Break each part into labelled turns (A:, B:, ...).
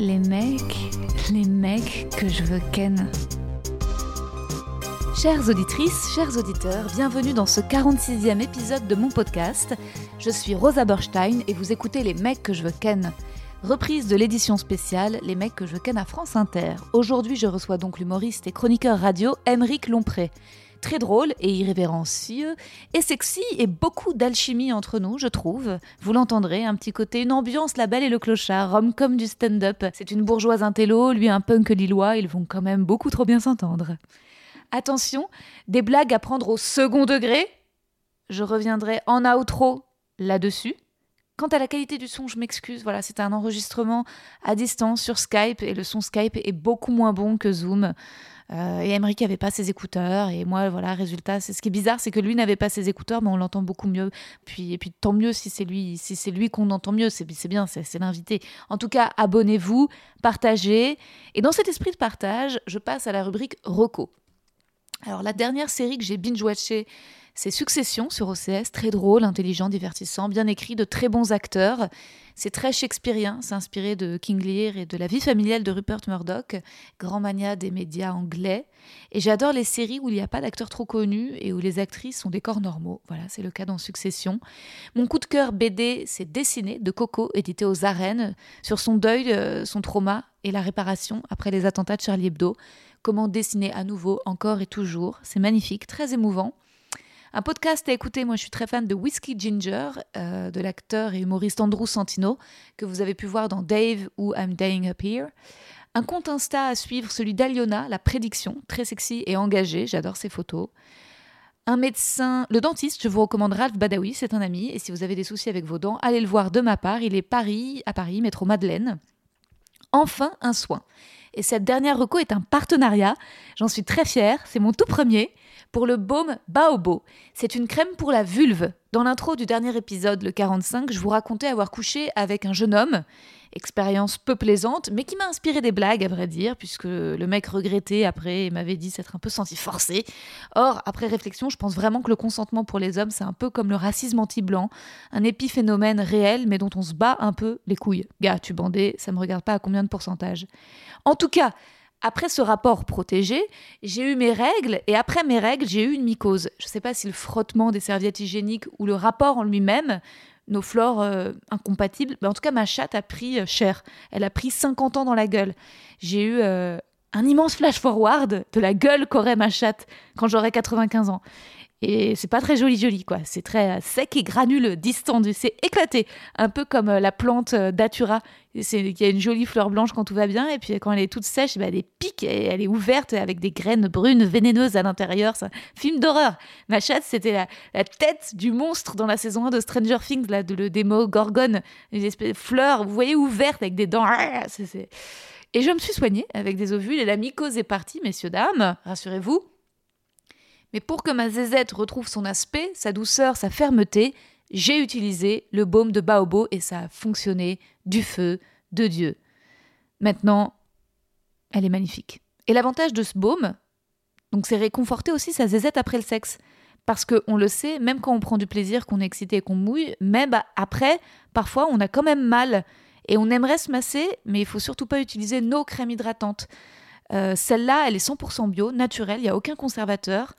A: Les mecs, les mecs que je veux ken. Chères auditrices, chers auditeurs, bienvenue dans ce 46e épisode de mon podcast. Je suis Rosa Berstein et vous écoutez Les mecs que je veux ken. Reprise de l'édition spéciale Les mecs que je veux ken à France Inter. Aujourd'hui, je reçois donc l'humoriste et chroniqueur radio Émeric Lompré très drôle et irrévérencieux, et sexy, et beaucoup d'alchimie entre nous, je trouve. Vous l'entendrez, un petit côté, une ambiance, la belle et le clochard, rom comme du stand-up. C'est une bourgeoise intello, lui un punk lillois, ils vont quand même beaucoup trop bien s'entendre. Attention, des blagues à prendre au second degré. Je reviendrai en outro là-dessus. Quant à la qualité du son, je m'excuse. Voilà, c'est un enregistrement à distance sur Skype et le son Skype est beaucoup moins bon que Zoom. Euh, et Emmerich n'avait pas ses écouteurs. Et moi, voilà, résultat, c'est ce qui est bizarre, c'est que lui n'avait pas ses écouteurs, mais on l'entend beaucoup mieux. Puis, et puis tant mieux si c'est lui, si c'est lui qu'on entend mieux, c'est bien, c'est l'invité. En tout cas, abonnez-vous, partagez. Et dans cet esprit de partage, je passe à la rubrique Rocco. Alors la dernière série que j'ai binge-watchée, c'est Succession sur OCS, très drôle, intelligent, divertissant, bien écrit, de très bons acteurs. C'est très shakespearien, c'est inspiré de King Lear et de la vie familiale de Rupert Murdoch, grand mania des médias anglais. Et j'adore les séries où il n'y a pas d'acteurs trop connus et où les actrices sont des corps normaux. Voilà, c'est le cas dans Succession. Mon coup de cœur BD, c'est Dessiné de Coco, édité aux arènes, sur son deuil, euh, son trauma et la réparation après les attentats de Charlie Hebdo. Comment dessiner à nouveau, encore et toujours. C'est magnifique, très émouvant. Un podcast à écouter, moi je suis très fan de Whiskey Ginger, euh, de l'acteur et humoriste Andrew Santino, que vous avez pu voir dans Dave ou I'm Dying Up Here. Un compte Insta à suivre, celui d'Aliona, la prédiction, très sexy et engagé, j'adore ses photos. Un médecin, le dentiste, je vous recommande Ralph Badawi, c'est un ami, et si vous avez des soucis avec vos dents, allez le voir de ma part, il est Paris, à Paris, métro Madeleine. Enfin, un soin. Et cette dernière reco est un partenariat, j'en suis très fière, c'est mon tout premier pour le baume Baobo. C'est une crème pour la vulve. Dans l'intro du dernier épisode, le 45, je vous racontais avoir couché avec un jeune homme. Expérience peu plaisante, mais qui m'a inspiré des blagues, à vrai dire, puisque le mec regrettait après et m'avait dit s'être un peu senti forcé. Or, après réflexion, je pense vraiment que le consentement pour les hommes, c'est un peu comme le racisme anti-blanc, un épiphénomène réel, mais dont on se bat un peu les couilles. Gars, tu bandais, ça me regarde pas à combien de pourcentage. En tout cas, après ce rapport protégé, j'ai eu mes règles et après mes règles, j'ai eu une mycose. Je ne sais pas si le frottement des serviettes hygiéniques ou le rapport en lui-même, nos flores euh, incompatibles, mais en tout cas ma chatte a pris euh, cher. Elle a pris 50 ans dans la gueule. J'ai eu euh, un immense flash forward de la gueule qu'aurait ma chatte quand j'aurai 95 ans. Et c'est pas très joli joli quoi, c'est très euh, sec et granuleux, distendu, c'est éclaté, un peu comme euh, la plante euh, datura, il y a une jolie fleur blanche quand tout va bien. Et puis quand elle est toute sèche, bah, elle est pique et elle est ouverte avec des graines brunes vénéneuses à l'intérieur, c'est un film d'horreur. Ma chatte, c'était la, tête du monstre dans la saison 1 de Stranger Things là, de, le démo Gorgone, une espèce de fleur, vous voyez ouverte avec des dents. Ah, et je me suis soignée avec des ovules et la mycose est partie, messieurs dames, rassurez-vous. Mais pour que ma zézette retrouve son aspect, sa douceur, sa fermeté, j'ai utilisé le baume de Baobo et ça a fonctionné du feu de Dieu. Maintenant, elle est magnifique. Et l'avantage de ce baume, donc c'est réconforter aussi sa zézette après le sexe. Parce qu'on le sait, même quand on prend du plaisir, qu'on est excité et qu'on mouille, même après, parfois, on a quand même mal. Et on aimerait se masser, mais il faut surtout pas utiliser nos crèmes hydratantes. Euh, celle-là, elle est 100% bio, naturelle, il n'y a aucun conservateur.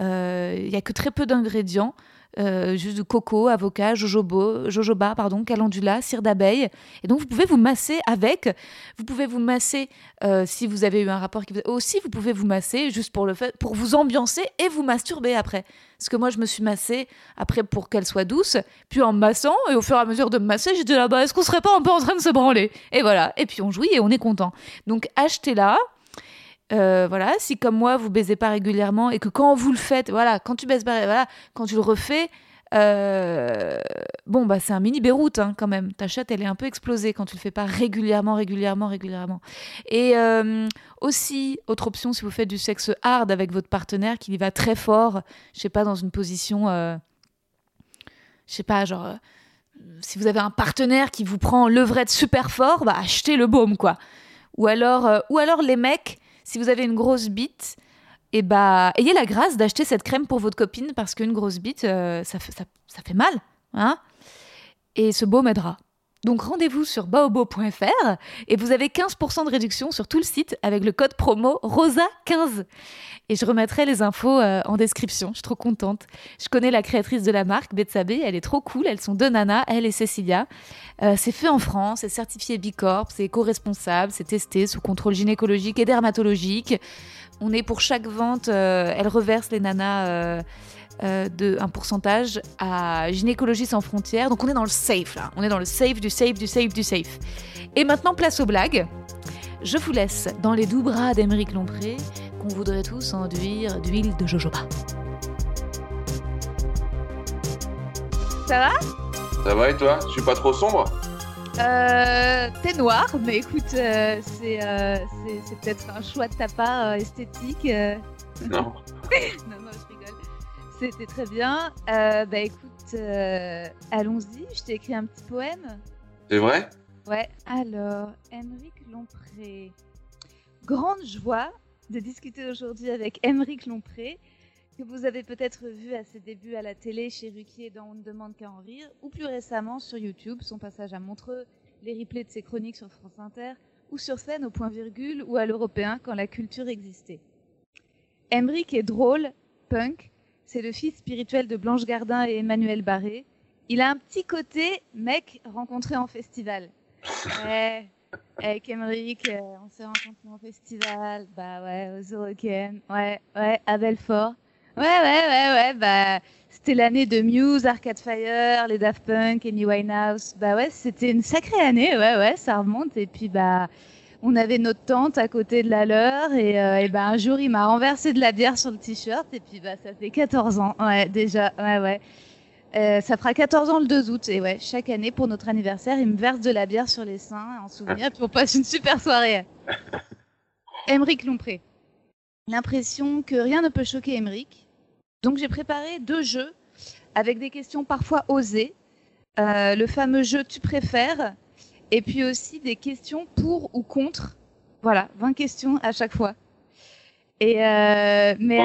A: Euh, il n'y a que très peu d'ingrédients. Euh, juste du coco, avocat, jojoba, jojoba pardon, calendula, cire d'abeille. Et donc vous pouvez vous masser avec. Vous pouvez vous masser euh, si vous avez eu un rapport qui aussi vous pouvez vous masser juste pour le fait pour vous ambiancer et vous masturber après. Parce que moi je me suis massée après pour qu'elle soit douce, puis en massant et au fur et à mesure de me masser, j'étais là-bas, est-ce qu'on serait pas un peu en train de se branler? Et voilà, et puis on jouit et on est content. Donc achetez-la, euh, voilà, si comme moi vous baisez pas régulièrement et que quand vous le faites, voilà, quand tu baises pas, voilà, quand tu le refais,
B: Euh, bon, bah, c'est un mini Beyrouth hein, quand même. Ta chatte, elle est un peu explosée quand tu le fais pas régulièrement, régulièrement, régulièrement. Et euh, aussi, autre option, si vous faites du sexe hard avec votre partenaire qui y va très fort, je sais pas, dans une position, je sais pas, genre, si vous avez un partenaire qui vous prend levrette super fort, bah, achetez le baume, quoi. Ou alors, ou alors les mecs, si vous avez une grosse bite, et bah, ayez la grâce d'acheter cette crème pour votre copine parce qu'une grosse bite, euh, ça, ça, fait mal. Hein et ce baume aidera. Donc rendez-vous sur baobo.fr et vous avez 15% de réduction sur tout le site avec le code promo ROSA15. Et je remettrai les infos euh, en description, je suis trop contente. Je connais la créatrice de la marque, Betsabé, elle est trop cool, elles sont deux nanas, elle et Cécilia. Euh, c'est fait en France, c'est certifié Bicorp, c'est éco-responsable, c'est testé sous contrôle gynécologique et dermatologique. On est pour chaque vente, euh, elle reverse les nanas euh, euh, de un pourcentage à Gynécologie sans frontières. Donc on est dans le safe là. On est dans le safe du safe du safe du safe. Et maintenant place aux blagues. Je vous laisse dans les doux bras d'Emeric Lompré qu'on voudrait tous enduire d'huile de jojoba. Ça va?
C: Ça va et toi? Je suis pas trop sombre?
B: Euh, T'es noir, mais écoute, euh, euh, c'est peut-être un choix de ta part euh, esthétique.
C: Non.
B: non, non. C'était très bien. bah écoute, allons-y. Je t'ai écrit un petit poème.
C: C'est vrai?
B: Ouais. Alors, Émeric Lompré. Grande joie de discuter aujourd'hui avec Émeric Lompré, que vous avez peut-être vu à ses débuts à la télé chez Ruquier dans On ne demande qu'à en rire, ou plus récemment sur YouTube, son passage à Montreux, les replays de ses chroniques sur France Inter, ou sur scène au point virgule ou à l'européen quand la culture existait. Emric est drôle, punk, c'est le fils spirituel de Blanche Gardin et Emmanuel Barré. Il a un petit côté mec rencontré en festival. Ouais, avec Emric, euh, on s'est rencontré en festival, bah ouais, aux Eurocaines, ouais, ouais, à Belfort. Ouais, ouais, ouais, ouais, bah, c'était l'année de Muse, Arcade Fire, les Daft Punk, Amy Winehouse. Bah ouais, c'était une sacrée année, ouais, ouais, ça remonte. Et puis, bah, on avait notre tante à côté de la leur. Et, euh, et bah, un jour, il m'a renversé de la bière sur le t-shirt. Et puis, bah, ça fait 14 ans, ouais, déjà, ouais, ouais. Euh, ça fera 14 ans le 2 août. Et ouais, chaque année, pour notre anniversaire, il me verse de la bière sur les seins en souvenir. puis on passe une super soirée. Émeric Lompré. L'impression que rien ne peut choquer Émeric donc j'ai préparé deux jeux avec des questions parfois osées. Euh, le fameux jeu tu préfères et puis aussi des questions pour ou contre. Voilà, 20 questions à chaque fois. Et euh, mais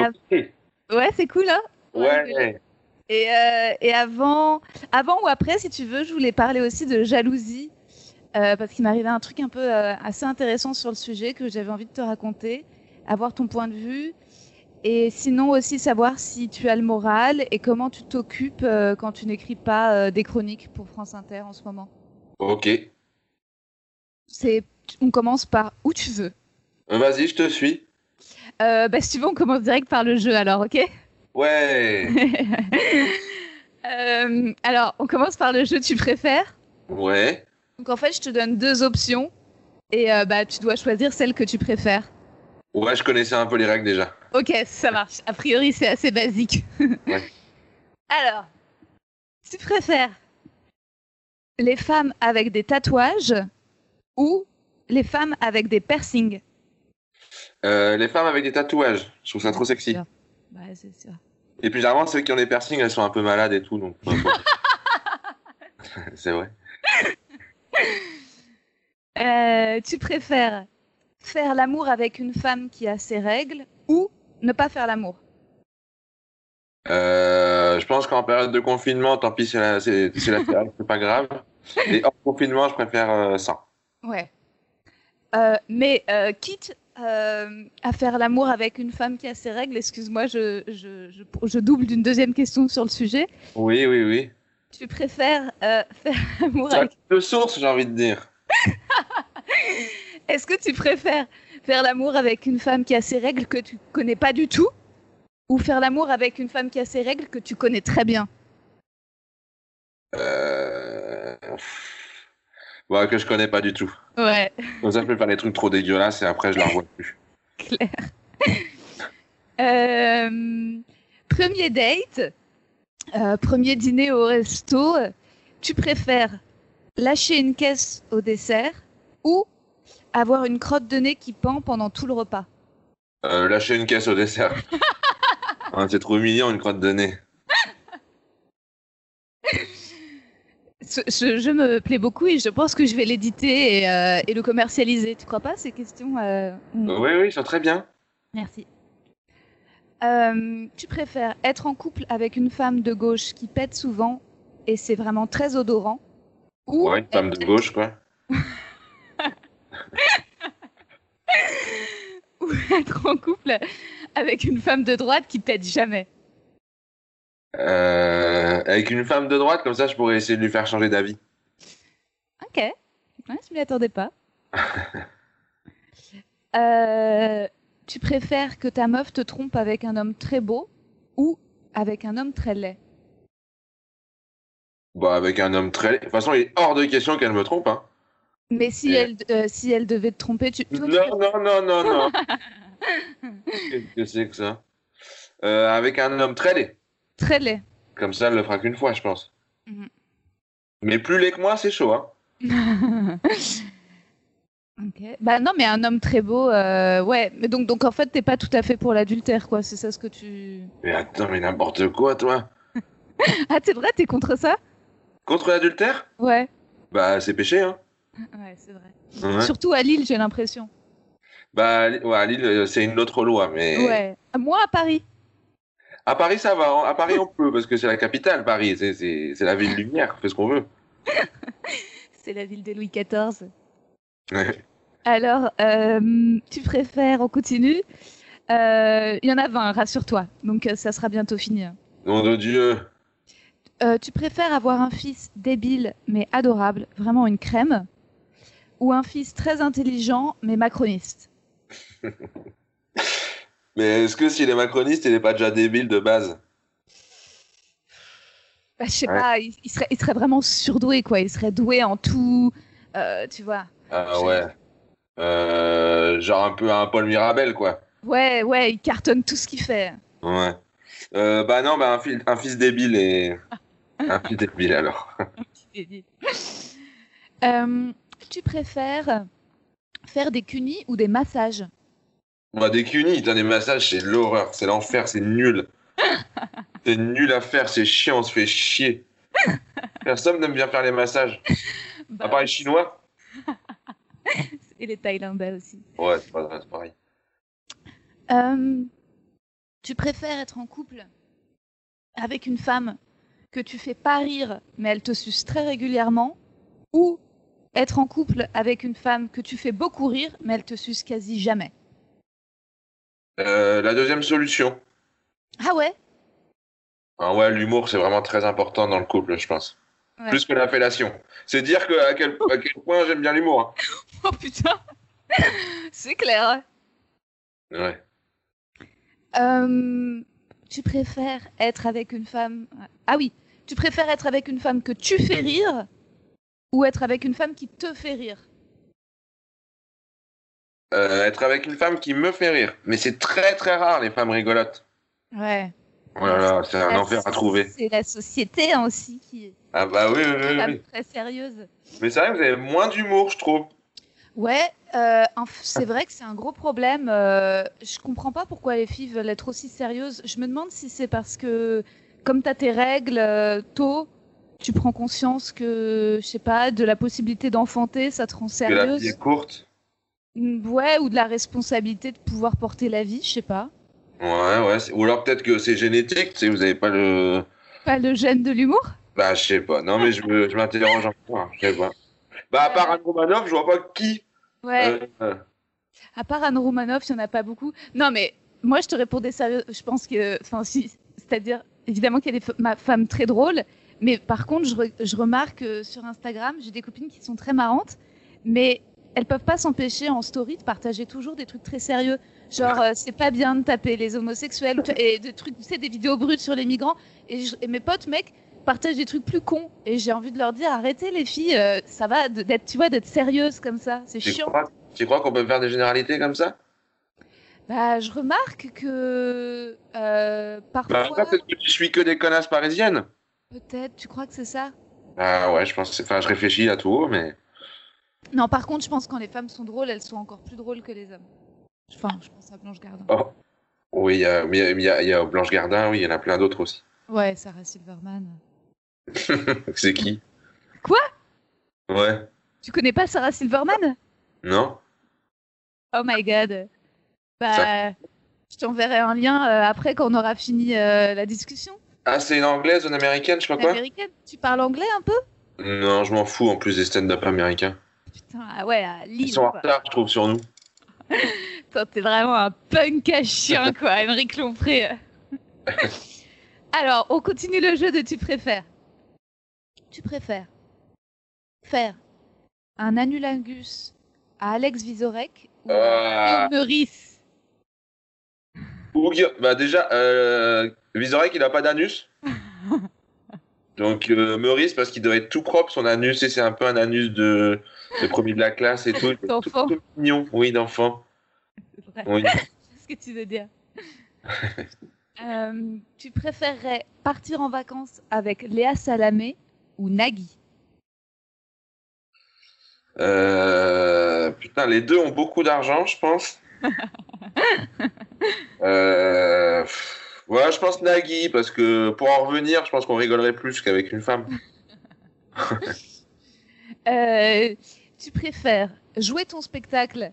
B: ouais, c'est cool hein
C: Ouais.
B: Et, euh, et, avant, avant ou après, si tu veux, je voulais parler aussi de jalousie parce qu'il m'arrivait un truc un peu assez intéressant sur le sujet que j'avais envie de te raconter, avoir ton point de vue et sinon aussi savoir si tu as le moral et comment tu t'occupes euh, quand tu n'écris pas euh, des chroniques pour France Inter en ce moment.
C: Ok.
B: C'est, on commence par où tu veux.
C: Euh, vas-y, je te suis.
B: bah, si tu veux, on commence direct par le jeu alors, ok?
C: Ouais.
B: alors, on commence par le jeu tu préfères?
C: Ouais.
B: Donc en fait, je te donne deux options et bah tu dois choisir celle que tu préfères.
C: Ouais, je connaissais un peu les règles déjà.
B: Ok, ça marche. A priori, c'est assez basique.
C: ouais.
B: Alors, tu préfères les femmes avec des tatouages ou les femmes avec des piercings
C: euh, Les femmes avec des tatouages. Je trouve ça trop sexy.
B: C'est sûr.
C: Et puis généralement, ceux qui ont des piercings, elles sont un peu malades et tout, donc. c'est vrai.
B: Euh, tu préfères faire l'amour avec une femme qui a ses règles ou ne pas faire l'amour?
C: Euh, Je pense qu'en période de confinement, tant pis, c'est la, c'est, c'est pas grave. Et hors confinement, je préfère euh, ça.
B: Ouais. Euh, mais quitte à faire l'amour avec une femme qui a ses règles, excuse-moi, je, je, je, je double d'une deuxième question sur le sujet.
C: Oui, oui, oui.
B: Tu préfères faire l'amour avec.
C: De source, j'ai envie de dire.
B: Est-ce que tu préfères faire l'amour avec une femme qui a ses règles que tu connais pas du tout ou faire l'amour avec une femme qui a ses règles que tu connais très bien?
C: Euh... ouais, que je connais pas du tout.
B: Ouais.
C: Comme ça, je peux faire des trucs trop dégueulasses et après, je la revois plus.
B: Claire. Euh, premier date, Euh, premier dîner au resto, tu préfères lâcher une caisse au dessert ou avoir une crotte de nez qui pend pendant tout le repas?
C: Euh, lâcher une caisse au dessert. Ah, c'est trop humiliant, une crotte de nez.
B: Je, je me plais beaucoup et je pense que je vais l'éditer et, euh, et le commercialiser. Tu crois pas ces questions euh.
C: Oui, oui, ils sont très bien.
B: Merci. Euh, tu préfères être en couple avec une femme de gauche qui pète souvent et c'est vraiment très odorant ou,
C: Ouais, une femme de gauche, quoi.
B: ou être en couple avec une femme de droite qui pète jamais
C: Euh, avec une femme de droite, comme ça, je pourrais essayer de lui faire changer d'avis.
B: Ok, ouais, je m'y attendais pas. Euh, tu préfères que ta meuf te trompe avec un homme très beau ou avec un homme très laid?
C: Bah, avec un homme très. De toute façon, il est hors de question qu'elle me trompe, hein.
B: Mais si
C: Et-
B: elle, euh, si elle devait te tromper, tu... toi, tu
C: Non, non, non, non, non. Qu'est-ce que c'est que ça? Avec un homme très laid.
B: Très laid.
C: Comme ça, elle le fera qu'une fois, je pense.
B: Mhm.
C: Mais plus laid que moi, c'est chaud, hein.
B: ok. Bah non, mais un homme très beau, euh, ouais. Mais donc, donc en fait, t'es pas tout à fait pour l'adultère, quoi. C'est ça ce que tu.
C: Mais attends, mais n'importe quoi, toi.
B: Ah, c'est vrai, t'es contre ça?
C: Contre l'adultère?
B: Ouais.
C: Bah, c'est péché, hein.
B: Ouais, c'est vrai.
C: Ouais.
B: Surtout à Lille, j'ai l'impression.
C: Bah, à Lille- ouais, à Lille, euh, c'est une autre loi, mais.
B: Ouais. Moi, à Paris.
C: À Paris, ça va. À Paris, on peut, parce que c'est la capitale, Paris. C'est- la ville lumière, on fait ce qu'on veut.
B: C'est la ville de Louis XIV.
C: Ouais.
B: Alors, euh, tu préfères, on continue Euh, Il y en a 20, rassure-toi. Donc, euh, ça sera bientôt fini.
C: Nom de Dieu.
B: Euh, tu préfères avoir un fils débile mais adorable, vraiment une crème, ou un fils très intelligent mais macroniste?
C: Mais est-ce que s'il est macroniste, il n'est pas déjà débile de base?
B: Bah, Je sais
C: Ouais.
B: pas, il, il serait, il serait vraiment surdoué, quoi. Il serait doué en tout, euh, tu vois.
C: Ah ouais. Euh, genre un peu un Paul Mirabel, quoi.
B: Ouais, ouais, il cartonne tout ce qu'il fait.
C: Ouais. Euh, bah non, bah un, fils- un fils débile et. Un fils débile alors.
B: Euh, tu préfères faire des cunis ou des massages?
C: Bah, des cunis, t'as des massages, c'est l'horreur, c'est l'enfer, c'est nul. C'est nul à faire, c'est chiant, on se fait chier. Personne n'aime bien faire les massages.
B: Bah,
C: À part les Chinois
B: Et les Thaïlandais aussi.
C: Ouais, c'est pas c'est pareil.
B: Euh, tu préfères être en couple avec une femme que tu fais pas rire, mais elle te suce très régulièrement, ou être en couple avec une femme que tu fais beaucoup rire, mais elle te suce quasi jamais?
C: Euh, la deuxième solution.
B: Ah ouais?
C: Ah ouais, l'humour, c'est vraiment très important dans le couple, je pense.
B: Ouais.
C: Plus que la fellation. C'est dire que, à, quel, à quel point j'aime bien l'humour. hein.
B: Oh putain C'est clair.
C: Ouais.
B: Euh, tu préfères être avec une femme... Ah oui, tu préfères être avec une femme que tu fais rire, ou être avec une femme qui te fait rire?
C: Euh, être avec une femme qui me fait rire. Mais c'est très très rare, les femmes rigolotes.
B: Ouais.
C: Oh là là, c'est un enfer à trouver.
B: C'est la société hein, aussi qui est
C: Ah bah oui, oui, oui.
B: femme
C: oui.
B: très sérieuse.
C: Mais c'est vrai que vous avez moins d'humour, je trouve.
B: Ouais, euh, c'est vrai que c'est un gros problème. euh, je comprends pas pourquoi les filles veulent être aussi sérieuses. Je me demande si c'est parce que, comme tu as tes règles euh, tôt, tu prends conscience que, je sais pas, de la possibilité d'enfanter, ça te rend
C: Que la vie
B: sérieuse.
C: est courte.
B: Mm, Ouais, ou de la responsabilité de pouvoir porter la vie, je sais pas.
C: Ouais, ouais. Ou alors peut-être que c'est génétique, tu sais, vous avez pas le.
B: Pas le gène de l'humour?
C: Bah, je sais pas. Non, mais je, je m'interroge encore. Je sais pas. Bah, à part Anne Romanoff, je vois pas qui.
B: Ouais.
C: euh, euh,
B: À part Anne Romanoff, il n'y en a pas beaucoup. Non, mais moi, je te répondais sérieux. Je pense que. Enfin, si. C'est-à-dire, évidemment qu'il y a des femmes très drôles. Mais par contre, je, re- je remarque que sur Instagram, j'ai des copines qui sont très marrantes. Mais elles peuvent pas s'empêcher en story de partager toujours des trucs très sérieux. Genre, euh, c'est pas bien de taper les homosexuels. Et des trucs, tu sais, des vidéos brutes sur les migrants. Et, je- et mes potes, mecs, partagent des trucs plus cons. Et j'ai envie de leur dire, arrêtez les filles, euh, ça va de- d'être, tu vois, d'être sérieuses comme ça. C'est chiant.
C: crois, tu crois qu'on peut faire des généralités comme ça?
B: Bah, je remarque que euh,
C: Bah,
B: parfois,
C: après, peut-être que tu suis que des connasses parisiennes.
B: peut-être, tu crois que c'est ça?
C: Ah ouais, je pense. Enfin, je réfléchis à tout haut, mais.
B: Non, par contre, je pense que quand les femmes sont drôles, elles sont encore plus drôles que les hommes. Enfin, je pense à Blanche Gardin.
C: Oh. Oui, il y a, mais il y a- il y a, il y a Blanche Gardin, oui, il y en a plein d'autres aussi.
B: Ouais, Sarah Silverman.
C: c'est qui?
B: Quoi?
C: Ouais.
B: Tu connais pas Sarah Silverman?
C: Non
B: Oh my god. Bah, je t'enverrai un lien euh, après quand on aura fini euh, la discussion.
C: Ah, c'est une anglaise, une américaine, je sais pas quoi?
B: Américaine? Tu parles anglais un peu?
C: Non, je m'en fous en plus des stand-up américains.
B: Putain, ah ouais, à Lille.
C: Ils sont en retard, je trouve, sur nous.
B: Toi, t'es vraiment un punk à chien, quoi, Émeric Lompré. Alors, on continue le jeu de tu préfères. Tu préfères faire un anulingus à Alex Vizorek ou à Guillaume Meurice?
C: Bah déjà, euh, Vizorek, il a pas d'anus. Donc euh, Meurice, parce qu'il doit être tout propre, son anus, et c'est un peu un anus de, de premier de la classe et tout.
B: D'enfant.
C: Tout, tout mignon, oui, d'enfant.
B: C'est vrai.
C: Oui.
B: ce que tu veux dire. Euh, tu préférerais partir en vacances avec Léa Salamé ou Nagui?
C: Euh, putain, les deux ont beaucoup d'argent, je pense. euh, ouais, je pense Nagui, parce que pour en revenir, je pense qu'on rigolerait plus qu'avec une femme.
B: Euh, Tu préfères jouer ton spectacle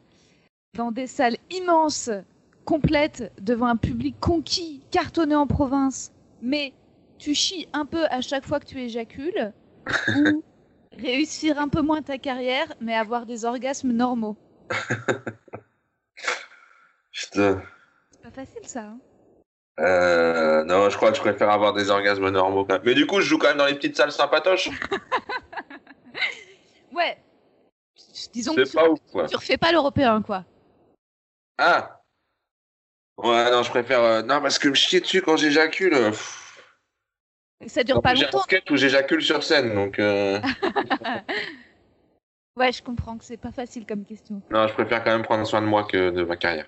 B: dans des salles immenses, complètes, devant un public conquis, cartonné en province, mais tu chies un peu à chaque fois que tu éjacules, ou réussir un peu moins ta carrière, mais avoir des orgasmes normaux?
C: Putain.
B: C'est pas facile ça. Hein
C: Euh, non, je crois que je préfère avoir des orgasmes normaux. quand même. Mais du coup, je joue quand même dans les petites salles sympatoches.
B: ouais. Disons que tu,
C: pas ouf, quoi.
B: tu refais pas l'européen, quoi.
C: Ah Ouais, non, je préfère. euh, Non, parce que me chier dessus quand j'éjacule. euh, pff.
B: Et ça dure pas
C: J'ai un
B: longtemps.
C: sketch où j'éjacule sur scène, donc. euh,
B: Ouais, je comprends que c'est pas facile comme question.
C: Non, je préfère quand même prendre soin de moi que de ma carrière.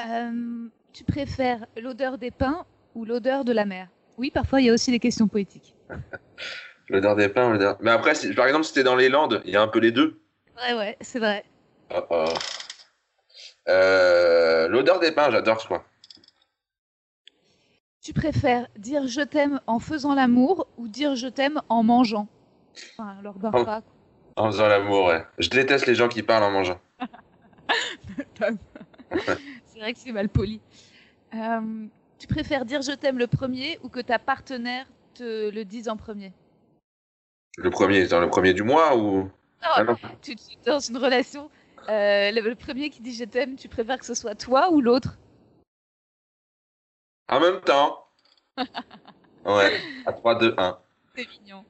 B: Euh, tu préfères l'odeur des pins ou l'odeur de la mer? Oui, parfois il y a aussi des questions poétiques.
C: L'odeur des pins, l'odeur. Mais après, par exemple, si t'es dans les Landes, il y a un peu les deux.
B: Ouais, ouais, c'est vrai.
C: Oh, oh. Euh, L'odeur des pins, j'adore quoi.
B: Tu préfères dire je t'aime en faisant l'amour ou dire je t'aime en mangeant? Enfin, lors d'un.
C: En faisant l'amour, ouais. Je déteste les gens qui parlent en mangeant.
B: C'est vrai que c'est mal poli. Euh, tu préfères dire je t'aime le premier ou que ta partenaire te le dise en premier?
C: Le premier, dans le premier du mois ou? Ah non.
B: tu, tu- Dans une relation, euh, le, le premier qui dit je t'aime, tu préfères que ce soit toi ou l'autre?
C: En même temps. Ouais, à 3, 2, 1.
B: C'est mignon.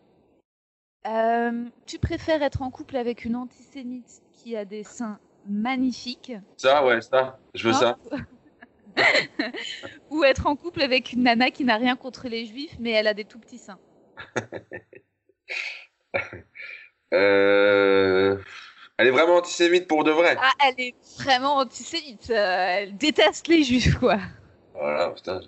B: Euh, tu préfères être en couple avec une antisémite qui a des seins magnifiques
C: Ça, ouais, ça. Je veux ça.
B: ou être en couple avec une nana qui n'a rien contre les juifs mais elle a des tout petits seins
C: Euh... Elle est vraiment antisémite pour de vrai.
B: Ah, elle est vraiment antisémite. euh, elle déteste les juifs, quoi.
C: Voilà, putain.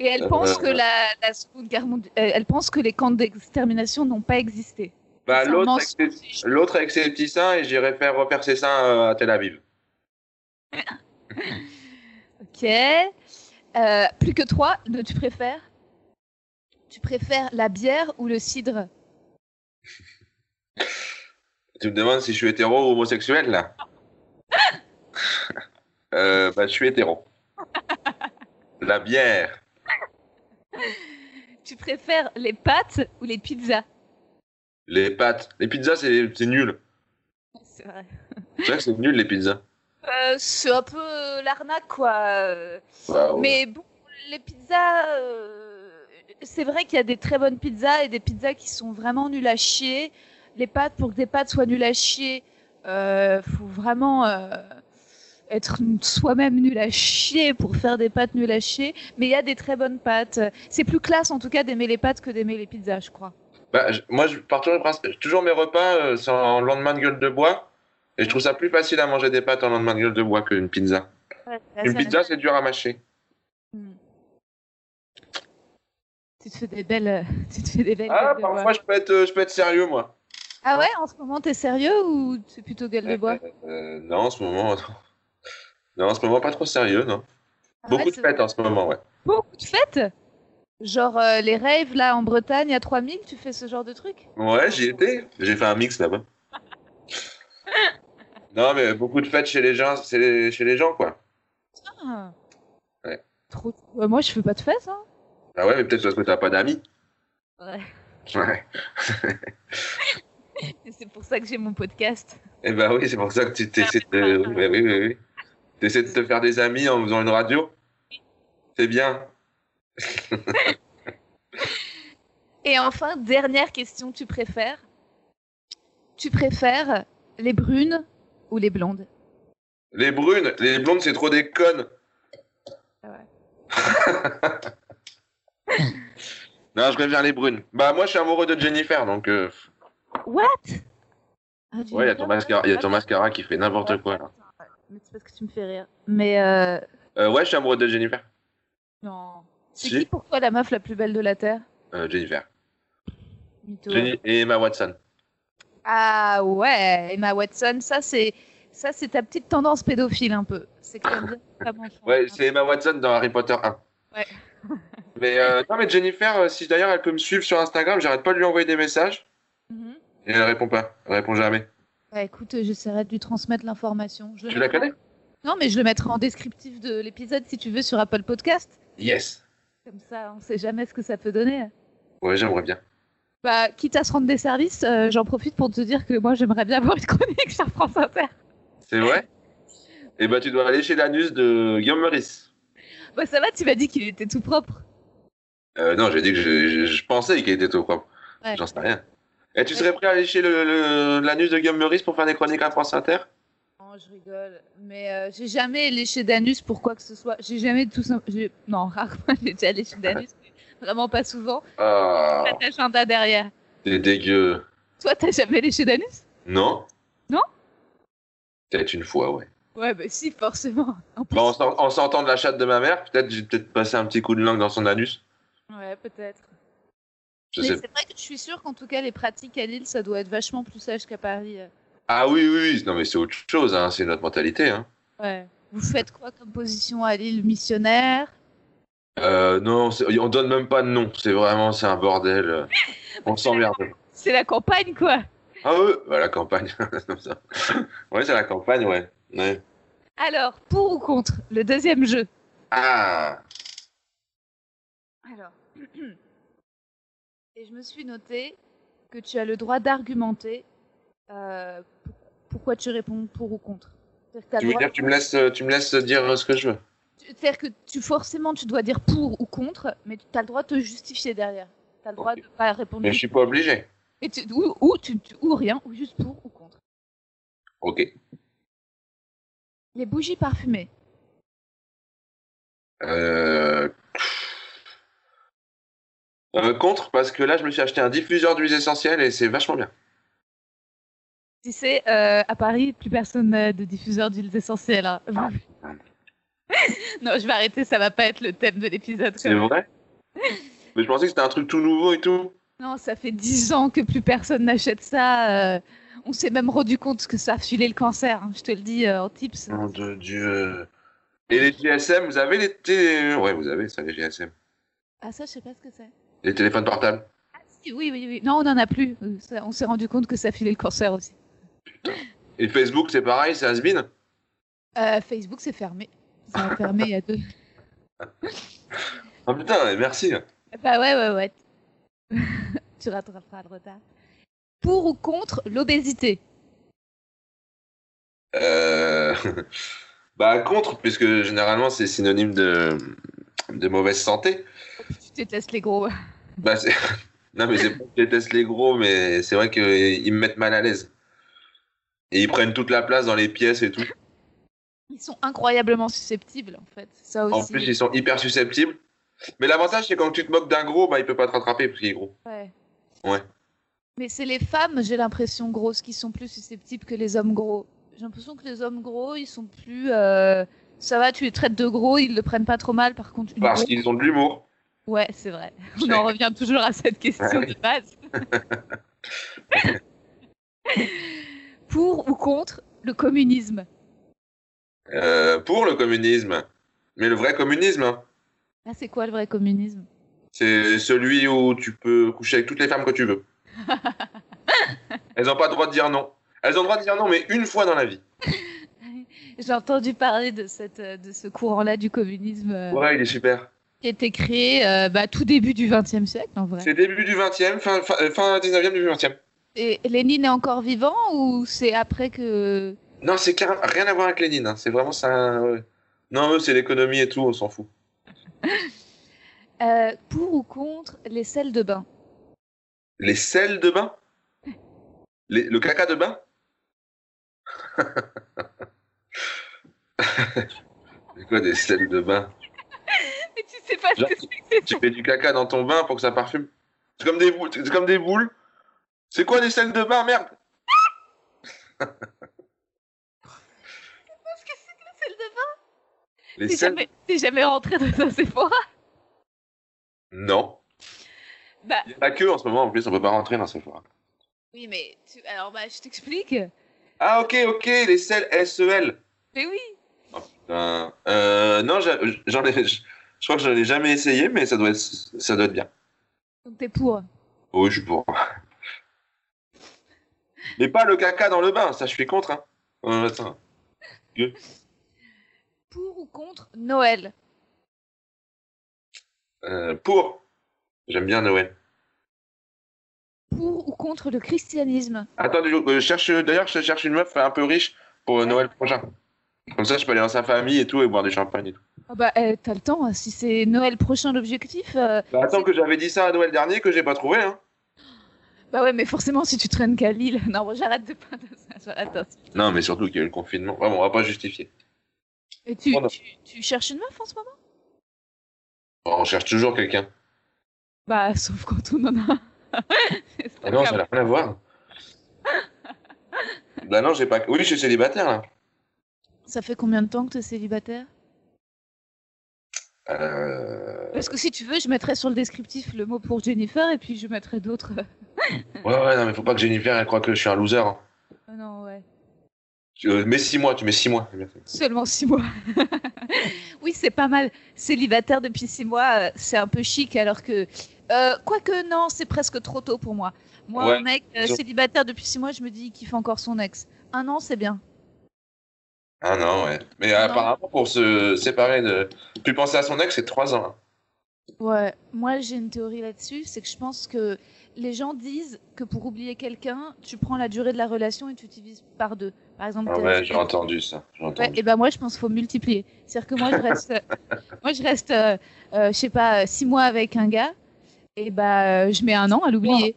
B: Et elle
C: Euh,
B: pense que la, la Seconde Guerre mondiale, elle pense que les camps d'extermination n'ont pas existé.
C: Bah, l'autre avec, ses... l'autre avec ses petits seins et j'irai faire refaire ses seins euh, à Tel Aviv.
B: Ok. Euh, plus que toi, ne tu préfères? Tu préfères la bière ou le cidre?
C: Tu me demandes si je suis hétéro ou homosexuel là? Euh, Bah, je suis hétéro. La bière.
B: Tu préfères les pâtes ou les pizzas?
C: Les pâtes. Les pizzas, c'est nul.
B: C'est vrai.
C: C'est vrai que c'est nul, les pizzas.
B: Euh, c'est un peu l'arnaque, quoi.
C: Waouh.
B: Mais bon, les pizzas, euh, c'est vrai qu'il y a des très bonnes pizzas et des pizzas qui sont vraiment nulles à chier. Les pâtes, pour que des pâtes soient nulles à chier, euh, faut vraiment euh, être soi-même nul à chier pour faire des pâtes nulles à chier. Mais il y a des très bonnes pâtes. C'est plus classe, en tout cas, d'aimer les pâtes que d'aimer les pizzas, je crois.
C: Bah, moi, je pars toujours, mes repas euh, en lendemain de gueule de bois. Et je trouve ça plus facile à manger des pâtes en lendemain de gueule de bois qu'une pizza. Une pizza, c'est dur à mâcher.
B: Hmm. Tu te fais des belles, euh, tu te fais des belles
C: Ah,
B: gueules de
C: parfois,
B: bois.
C: je peux être, euh, je peux être sérieux, moi.
B: Ah ouais, en ce moment, t'es sérieux ou c'est plutôt gueule de bois?
C: Euh, euh, non, en ce moment, non, en ce moment, pas trop sérieux, non.
B: Ah
C: Beaucoup
B: ouais,
C: de fêtes en ce moment, ouais.
B: Beaucoup de fêtes? Genre euh, les raves là en Bretagne à 3000, tu fais ce genre de truc?
C: Ouais, j'y étais. J'ai fait un mix là-bas. non, mais beaucoup de fêtes chez les gens, les- chez les gens, quoi.
B: Ah.
C: Ouais.
B: Trop... Ouais, moi je fais pas de fêtes, hein.
C: Ah ouais, mais peut-être parce que t'as pas d'amis.
B: Ouais.
C: Ouais.
B: C'est pour ça que j'ai mon podcast.
C: Eh ben oui, c'est pour ça que tu t'essaies de... Oui, oui, oui, oui. T'essaies de te faire des amis en faisant une radio. C'est bien.
B: Et enfin, dernière question, tu préfères? Tu préfères les brunes ou les blondes?
C: Les brunes, les blondes, c'est trop des connes. non, je préfère les brunes. Bah, moi, je suis amoureux de Jennifer, donc... euh,
B: What? Ah,
C: Ouais, il y a ton mascara, il y a ton mascara qui fait n'importe quoi, là.
B: Mais c'est parce que tu me fais rire. Mais euh...
C: Euh, ouais, je suis amoureux de Jennifer.
B: non. C'est qui pour toi la meuf la plus belle de la Terre?
C: Euh, Jennifer. Jenny et Emma Watson.
B: Ah ouais, Emma Watson, ça c'est ça c'est ta petite tendance pédophile un peu. C'est femmes enfants.
C: Ouais, c'est Emma Watson dans Harry Potter 1.
B: Ouais.
C: mais euh, non, mais Jennifer, euh, si d'ailleurs elle peut me suivre sur Instagram, j'arrête pas de lui envoyer des messages
B: Mhm.
C: et elle répond pas. Elle répond jamais.
B: Bah écoute, euh, j'essaierai de lui transmettre l'information.
C: Tu la connais?
B: Non, mais je le mettrai en descriptif de l'épisode si tu veux sur Apple Podcast.
C: Yes.
B: Comme ça, on sait jamais ce que ça peut donner.
C: Ouais, j'aimerais bien.
B: Bah, quitte à se rendre des services, euh, j'en profite pour te dire que moi j'aimerais bien avoir une chronique sur France Inter.
C: C'est vrai? Et bah, tu dois aller chez l'anus de Guillaume Meurice.
B: Bah ça va, tu m'as dit qu'il était tout propre.
C: Euh, non, j'ai dit que je, je- je pensais qu'il était tout propre.
B: Ouais.
C: J'en sais rien. Et tu serais prêt à aller chez le- le- l'anus de Guillaume Meurice pour faire des chroniques à France Inter?
B: Non, je rigole. Mais euh, j'ai jamais léché d'anus pour quoi que ce soit. J'ai jamais tout sim- j'ai- Non, rarement j'ai déjà léché d'anus. mais Vraiment pas souvent.
C: Ah,
B: T'as agenda derrière.
C: t'es dégueu.
B: Toi, t'as jamais léché d'anus?
C: Non
B: Non?
C: Peut-être une fois, ouais.
B: Ouais, bah si, forcément. En plus-
C: Bon, en sortant de la chatte de ma mère, peut-être j'ai peut-être passé un petit coup de langue dans son anus.
B: Ouais, peut-être.
C: Je
B: Mais
C: sais.
B: c'est vrai que je suis sûre qu'en tout cas, les pratiques à Lille, ça doit être vachement plus sage qu'à Paris.
C: Ah oui, oui, oui. Non, mais c'est autre chose, hein. c'est notre mentalité. Hein.
B: Ouais. Vous faites quoi comme position à Lille Missionnaire?
C: Euh, non, on donne même pas de nom. C'est vraiment, c'est un bordel. On s'emmerde.
B: C'est la campagne, quoi
C: Ah oui, bah, la campagne. Ouais, c'est la campagne, ouais. ouais.
B: Alors, pour ou contre le deuxième jeu?
C: Ah,
B: Alors. Et je me suis noté que tu as le droit d'argumenter euh, pour- pourquoi tu réponds pour ou contre?
C: Tu veux dire que tu me laisses, euh, tu me laisses dire ce que je veux
B: C'est-à-dire que tu forcément tu dois dire pour ou contre, mais tu as le droit de te justifier derrière. Tu as le droit de pas répondre
C: Mais je suis pas obligé.
B: Et tu- ou, ou, tu- tu- ou rien, ou juste pour ou contre.
C: Ok.
B: Les bougies parfumées.
C: Euh... euh, contre, parce que là, je me suis acheté un diffuseur d'huiles essentielles et c'est vachement bien.
B: Tu sais, euh, à Paris, plus personne n'a de diffuseur d'huiles essentielles. hein. non, je vais arrêter, ça va pas être le thème de l'épisode.
C: C'est vrai? Mais je pensais que c'était un truc tout nouveau et tout.
B: Non, ça fait dix ans que plus personne n'achète ça. euh, on s'est même rendu compte que ça a filé le cancer. hein, je te le dis euh, en tips.
C: Nom de Dieu. Et les GSM, vous avez les télé... Ouais, vous avez ça, les GSM.
B: Ah ça, je sais pas ce que c'est.
C: Les téléphones portables.
B: Ah si, oui, oui, oui. Non, on en a plus. Ça- on s'est rendu compte que ça filait le cancer aussi.
C: Et Facebook, c'est pareil, c'est has-been
B: Euh, Facebook, c'est fermé. Ça a fermé il y a deux.
C: Ah putain, merci.
B: Bah ouais, ouais, ouais. tu rattraperas le retard. Pour ou contre l'obésité?
C: Euh, bah contre, puisque généralement c'est synonyme de, de mauvaise santé.
B: Tu détestes les gros.
C: Bah, c'est- non mais c'est pas que je déteste les gros, mais c'est vrai qu'ils me mettent mal à l'aise. Et ils prennent toute la place dans les pièces et tout.
B: Ils sont incroyablement susceptibles, en fait. Ça aussi.
C: En plus, ils sont hyper susceptibles. Mais l'avantage, c'est quand tu te moques d'un gros, bah, il peut pas te rattraper parce qu'il est gros.
B: Ouais.
C: Ouais.
B: Mais c'est les femmes, j'ai l'impression, grosses, qui sont plus susceptibles que les hommes gros. J'ai l'impression que les hommes gros, ils sont plus. euh, Ça va, tu les traites de gros, ils le prennent pas trop mal. Par contre,
C: Parce
B: grosse-
C: qu'ils ont de l'humour.
B: Ouais, c'est vrai. On en revient toujours à cette question
C: Ouais.
B: de base. Pour ou contre le communisme
C: Euh, pour le communisme. Mais le vrai communisme, hein,
B: Ah, c'est quoi le vrai communisme?
C: C'est celui où tu peux coucher avec toutes les femmes que tu veux. Elles n'ont pas le droit de dire non. Elles ont le droit de dire non, mais une fois dans la vie.
B: J'ai entendu parler de, cette, de ce courant-là du communisme euh,
C: Ouais, il est super.
B: qui a été créé euh, bah, tout début du XXe siècle, en vrai.
C: C'est début du 20e, fin, fin, euh, fin 19e, début 20e.
B: Et Lénine est encore vivant ou c'est après que...
C: Non, c'est rien à voir avec Lénine. hein. C'est vraiment ça. Non, eux, c'est l'économie et tout, on s'en fout.
B: Euh, pour ou contre les sels de bain?
C: Les sels de bain? Les- Le caca de bain? C'est quoi des sels de bain?
B: Mais tu sais pas
C: Genre,
B: ce que c'est que
C: Tu fais du caca dans ton bain pour que ça parfume? C'est comme des boules. C'est comme des boules. C'est quoi des sels de bain, merde
B: Qu'est-ce que c'est que le sel de bain
C: Les
B: T'es
C: sels
B: jamais, t'es jamais rentré dans un Sephora
C: Non.
B: Bah
C: Il y a la queue en ce moment, en plus, on peut pas rentrer dans Sephora.
B: oui, mais tu... alors bah je t'explique.
C: Ah, ok, ok, les sels SEL.
B: Mais oui.
C: Euh, euh, non, j'a- j'en ai, je, je crois que j'en ai jamais essayé, mais ça doit être, ça doit être bien.
B: Donc t'es pour.
C: Oui, je suis pour. Mais pas le caca dans le bain, ça je suis contre. Hein. Euh, attends.
B: Pour ou contre Noël?
C: Euh, pour. J'aime bien Noël.
B: Pour ou contre le christianisme?
C: Attends, je cherche, d'ailleurs, je cherche une meuf un peu riche pour euh, Noël prochain. Comme ça, je peux aller dans sa famille et tout et boire du champagne et tout.
B: Ah bah eh, t'as le temps, hein. si c'est Noël prochain l'objectif. euh,
C: Bah, attends que j'avais dit ça à Noël dernier que j'ai pas trouvé. Hein.
B: Bah ouais, mais forcément si tu traînes qu'à Lille. Non, bon, j'arrête de pas j'arrête
C: Non, mais surtout qu'il y a eu le confinement. Vraiment, on va pas justifier.
B: Et tu, tu, tu cherches une meuf en ce moment?
C: On cherche toujours quelqu'un.
B: Bah sauf quand on en a.
C: Ah non, ça n'a rien à voir. bah non, j'ai pas. Oui, je suis célibataire là.
B: Ça fait combien de temps que t'es célibataire?
C: Euh...
B: Parce que si tu veux, je mettrai sur le descriptif le mot pour Jennifer et puis je mettrai d'autres.
C: Ouais, ouais, non, mais faut pas que Jennifer elle croit que je suis un loser. hein.
B: Ah non, ouais.
C: Tu euh, mets 6 mois, tu mets 6 mois. Merci.
B: Seulement six mois. oui, c'est pas mal. Célibataire depuis six mois, euh, c'est un peu chic alors que. Euh, Quoique, non, c'est presque trop tôt pour moi. Moi,
C: Ouais,
B: un mec euh, célibataire depuis six mois, je me dis qu'il fait encore son ex. Un an, c'est bien.
C: Ah non, ouais. Mais apparemment, pour se séparer de. Plus penser à son ex, c'est 3 ans. hein.
B: Ouais, moi j'ai une théorie là-dessus, c'est que je pense que les gens disent que pour oublier quelqu'un, tu prends la durée de la relation et tu divises par deux. Par exemple,
C: Ah ouais, j'ai entendu ça.
B: Ouais, et ben moi je pense qu'il faut multiplier. C'est-à-dire que moi je reste, moi je reste, euh, euh, je sais pas, six mois avec un gars, et bah euh, je mets un an à l'oublier.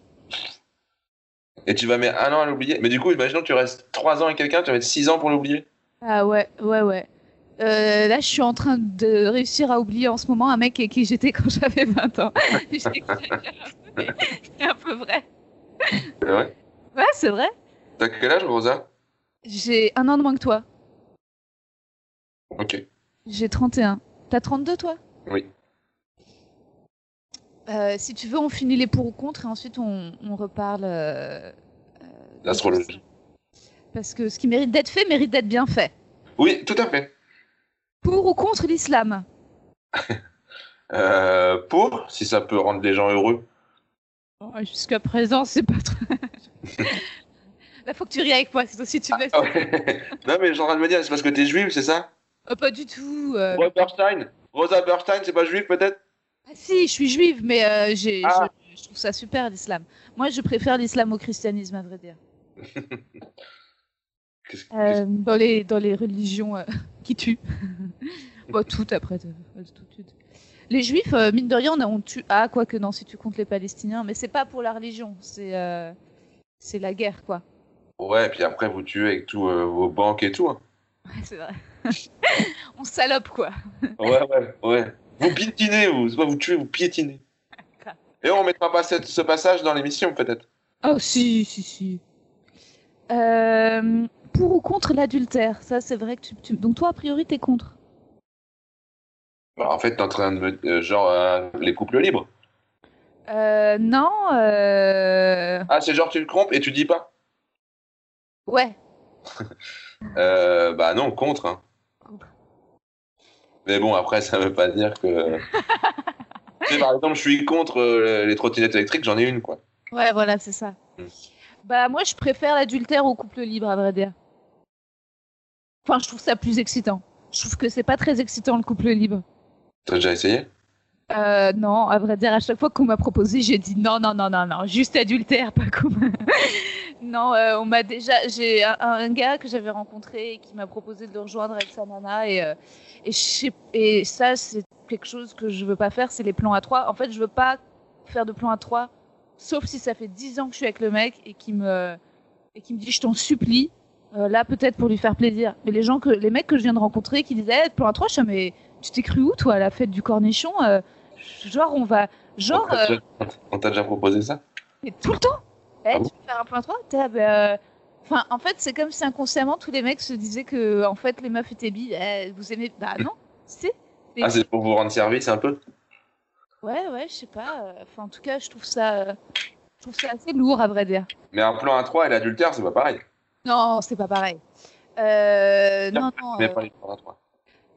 C: Et tu vas mettre un an à l'oublier? Mais du coup, imaginons que tu restes 3 ans avec quelqu'un, tu vas mettre 6 ans pour l'oublier.
B: Ah ouais, ouais, ouais. Euh, là je suis en train de réussir à oublier en ce moment un mec avec qui j'étais quand j'avais 20 ans. C'est un peu vrai.
C: C'est vrai?
B: Ouais, c'est vrai.
C: T'as quel âge, Rosa?
B: J'ai un an de moins que toi.
C: Ok.
B: J'ai 31. T'as 32 toi?
C: Oui.
B: Euh, si tu veux, on finit les pour ou contre et ensuite on, on reparle. euh, euh,
C: L'astrologie.
B: Parce que ce qui mérite d'être fait mérite d'être bien fait.
C: Oui, tout à fait.
B: Pour ou contre l'islam?
C: Pour, si ça peut rendre les gens heureux.
B: Oh, Jusqu'à présent, c'est pas trop. Là, faut que tu ries avec moi, c'est aussi tu me laisses.
C: Ah ouais. non, mais j'ai en train de me dire, c'est parce que t'es juive, c'est ça?
B: Oh, pas du tout. euh.
C: Rosa Berstein Rosa Berstein, c'est pas juif peut-être?
B: Ah, si, je suis juive, mais euh, j'ai
C: Ah.
B: je- je trouve ça super l'islam. Moi, je préfère l'islam au christianisme, à vrai dire. Euh, dans, les, dans les religions euh, qui tuent. bon, toutes après. tout- tout. Les juifs, euh, mine de rien, on, tue. Ah, quoique non, si tu comptes les palestiniens, mais c'est pas pour la religion, c'est euh, c'est la guerre, quoi.
C: Ouais, puis après, vous tuez avec tous euh, vos banques et tout. hein.
B: Ouais, c'est vrai. on salope, quoi.
C: Ouais, ouais, ouais. Vous piétinez, vous. C'est pas vous tuez, vous piétinez. Et on mettra pas cette- ce passage dans l'émission, peut-être.
B: Oh, si, si, si. Pour ou contre l'adultère? Ça, c'est vrai que tu, tu- Donc, toi, a priori, t'es contre
C: Bah, en fait, t'es en train de me. euh, genre, euh, les couples libres.
B: euh, Non. Euh...
C: Ah, c'est genre, tu le trompes et tu dis pas
B: Ouais.
C: euh, Bah non, contre. hein.
B: Contre.
C: Mais bon, après, ça veut pas dire que. tu sais, par exemple, je suis contre euh, les trottinettes électriques, j'en ai une, quoi.
B: Ouais, voilà, c'est ça.
C: Mm.
B: Bah, moi, je préfère l'adultère au couple libre, à vrai dire. Enfin, je trouve ça plus excitant. Je trouve que c'est pas très excitant, le couple libre.
C: T'as déjà essayé?
B: Euh, non, à vrai dire, à chaque fois qu'on m'a proposé, j'ai dit non, non, non, non, non, juste adultère, pas comme. non, euh, on m'a déjà. J'ai un, gars que j'avais rencontré qui m'a proposé de le rejoindre avec sa nana et, euh, et, et ça, c'est quelque chose que je veux pas faire, c'est les plans à trois. En fait, je veux pas faire de plans à trois, sauf si ça fait dix ans que je suis avec le mec et qui me, et qui me dit je t'en supplie. euh, là, peut-être pour lui faire plaisir. Mais les gens que, les mecs que je viens de rencontrer qui disaient, eh, plan à trois, je suis mais tu t'es cru où, toi, à la fête du cornichon euh, Genre, on va. Genre,
C: On t'a
B: euh,
C: déjà- proposé ça
B: mais tout le temps Eh,
C: Ah
B: tu veux faire un plan à trois T'es là, bah, euh, Enfin, en fait, c'est comme si inconsciemment, tous les mecs se disaient que, en fait, les meufs étaient billes. Eh, vous aimez. Bah, non, c'est.
C: Ah, c'est pour vous rendre service un peu
B: Ouais, ouais, je sais pas. Enfin, en tout cas, je trouve ça. Je trouve ça assez lourd, à vrai dire.
C: Mais un plan à 3 et l'adultère, c'est pas pareil.
B: Non, c'est pas pareil. Euh, non, non.
C: Mais
B: euh,
C: pas les plans à 3.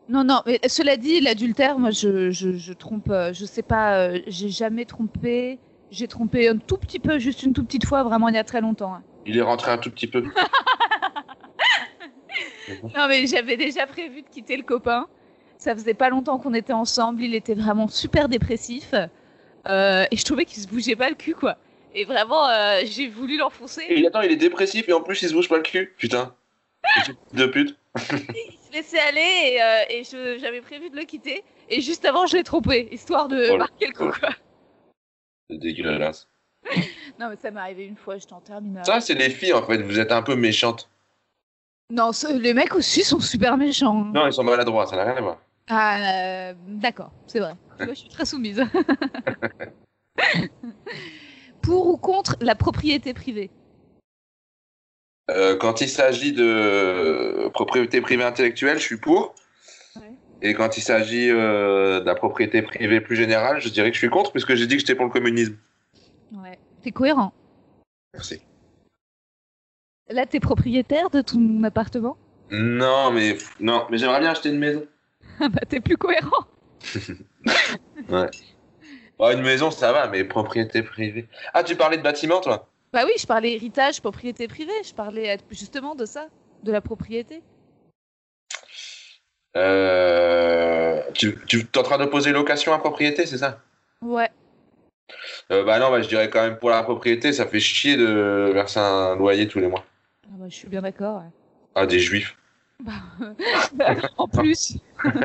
B: Non, non, mais cela dit, l'adultère, moi, je, je, je trompe, euh, je sais pas, euh, j'ai jamais trompé. J'ai trompé un tout petit peu, juste une toute petite fois, vraiment il y a très longtemps. hein.
C: Il est rentré un tout petit peu.
B: Non, mais j'avais déjà prévu de quitter le copain. Ça faisait pas longtemps qu'on était ensemble, il était vraiment super dépressif. Euh, et je trouvais qu'il se bougeait pas le cul, quoi. Et vraiment, euh, j'ai voulu l'enfoncer.
C: Et attends, il est dépressif et en plus, il se bouge pas le cul. Putain. De pute.
B: Se laissait aller et, euh, et je- j'avais prévu de le quitter. Et juste avant, je l'ai trompé, histoire de marquer le coup, quoi.
C: C'est dégueulasse.
B: Non, mais ça m'est arrivé une fois, j'étais en terminale.
C: Ça, c'est les filles, en fait. Vous êtes un peu méchantes.
B: Non, ce- les mecs aussi sont super méchants.
C: Non, ils sont maladroits, ça n'a rien à voir.
B: Ah, euh, d'accord, c'est vrai. Vois, je suis très soumise. Pour ou contre la propriété privée?
C: Euh, quand il s'agit de propriété privée intellectuelle, je suis pour.
B: Ouais.
C: Et quand il s'agit euh, de la propriété privée plus générale, je dirais que je suis contre, puisque j'ai dit que j'étais pour le communisme.
B: Ouais. T'es cohérent.
C: Merci.
B: Là, t'es propriétaire de ton appartement?
C: Non, mais non, mais j'aimerais bien acheter une maison.
B: Ah bah, t'es plus cohérent.
C: Oh, une maison, ça va, mais propriété privée. Ah, tu parlais de bâtiment, toi?
B: Bah oui, je parlais héritage, propriété privée. Je parlais justement de ça, de la propriété.
C: euh... Tu, tu es en train d'opposer location à propriété, c'est ça?
B: Ouais.
C: euh, Bah non, bah, je dirais quand même pour la propriété, ça fait chier de verser un loyer tous les mois.
B: Ah bah, je suis bien d'accord. ouais.
C: Ah, des juifs.
B: Bah, en plus,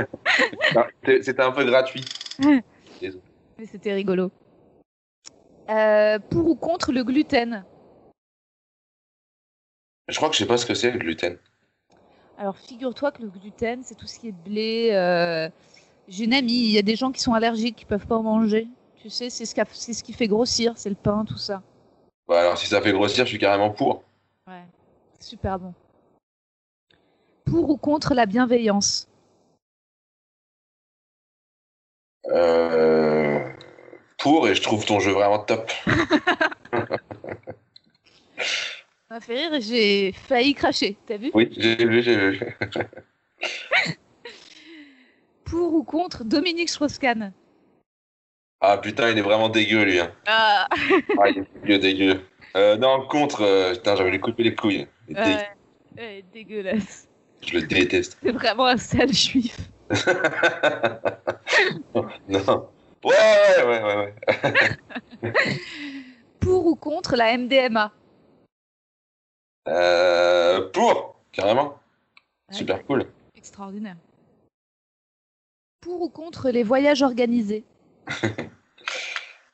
C: C'était un peu gratuit.
B: mais c'était rigolo. Euh, pour ou contre le gluten
C: Je crois que je sais pas ce que c'est le gluten.
B: Alors, figure-toi que le gluten, c'est tout ce qui est blé. euh, J'ai une amie, il y a des gens qui sont allergiques, qui peuvent pas en manger. Tu sais, c'est ce, ce qui fait grossir, c'est le pain, tout ça.
C: Bah alors si ça fait grossir, je suis carrément pour.
B: Ouais, super bon. Pour ou contre la bienveillance
C: Euh... Pour, et je trouve ton jeu vraiment top.
B: Ça m'a fait rire et j'ai failli cracher, t'as vu?
C: Oui, j'ai vu, j'ai vu.
B: Pour ou contre Dominique Strauss-Kahn?
C: Ah putain, il est vraiment dégueu lui. Hein.
B: Ah,
C: Ah, il est dégueu, dégueu. Euh, non, contre, euh, putain, j'avais lui couper les couilles. Il est dégueu.
B: ouais, ouais, dégueulasse.
C: Je le déteste.
B: C'est vraiment un sale juif.
C: non. Ouais, ouais, ouais, ouais.
B: Pour ou contre la MDMA
C: Euh, pour, carrément. Super cool.
B: Extraordinaire. Pour ou contre les voyages organisés?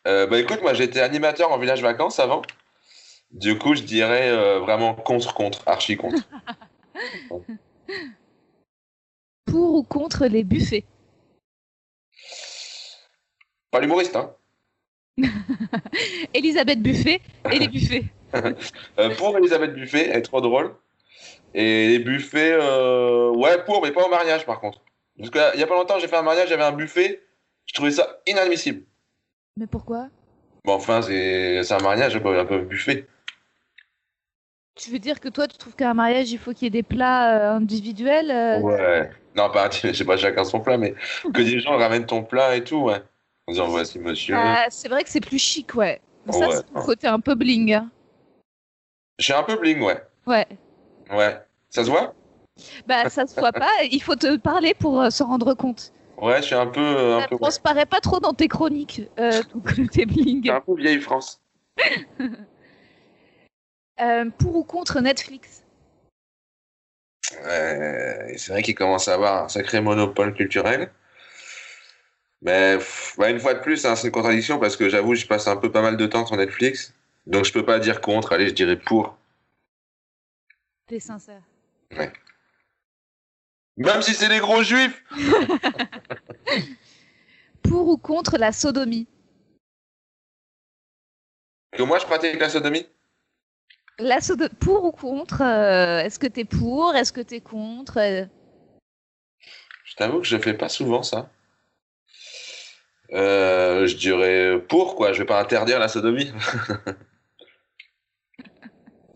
C: Euh, bah écoute, moi j'étais animateur en village vacances avant. Du coup, je dirais euh, vraiment contre, contre, archi contre.
B: Pour ou contre les buffets?
C: Pas l'humoriste, hein.
B: Elisabeth Buffet et les buffets.
C: Euh, pour Elisabeth Buffet, elle est trop drôle. Et les buffets, euh, ouais, pour, mais pas au mariage par contre. Parce qu'il y a pas longtemps, j'ai fait un mariage, j'avais un buffet. Je trouvais ça inadmissible.
B: Mais pourquoi?
C: Bon, enfin, c'est un mariage, un peu, un peu buffet.
B: Tu veux dire que toi, tu trouves qu'à un mariage, il faut qu'il y ait des plats euh, individuels euh,
C: Ouais. Non, pas, je sais pas, chacun son plat, mais que des gens ramènent ton plat et tout, ouais. En disant, voici monsieur.
B: Ah, C'est vrai que c'est plus chic, ouais. Ça,
C: Ouais.
B: c'est côté un peu bling. hein.
C: Je suis un peu bling, ouais.
B: Ouais.
C: Ouais. Ça se voit?
B: Bah, ça se voit pas. Il faut te parler pour euh, se rendre compte.
C: Ouais, je suis un peu. euh,
B: Ça
C: ouais.
B: transparaît pas trop dans tes chroniques, euh, ton côté bling.
C: C'est un peu vieille France.
B: Euh, pour ou contre Netflix?
C: Ouais, c'est vrai qu'il commence à avoir un sacré monopole culturel. Mais pff, ouais, une fois de plus, hein, c'est une contradiction parce que j'avoue, je passe un peu pas mal de temps sur Netflix. Donc je peux pas dire contre, allez, je dirais pour.
B: T'es sincère.
C: Même si c'est des gros juifs
B: Pour ou contre la sodomie?
C: Que moi je pratique la sodomie?
B: La Pour ou contre euh, Est-ce que t'es pour? Est-ce que t'es contre? Euh,
C: Je t'avoue que je fais pas souvent ça. Euh, je dirais pour quoi, je vais pas interdire la sodomie.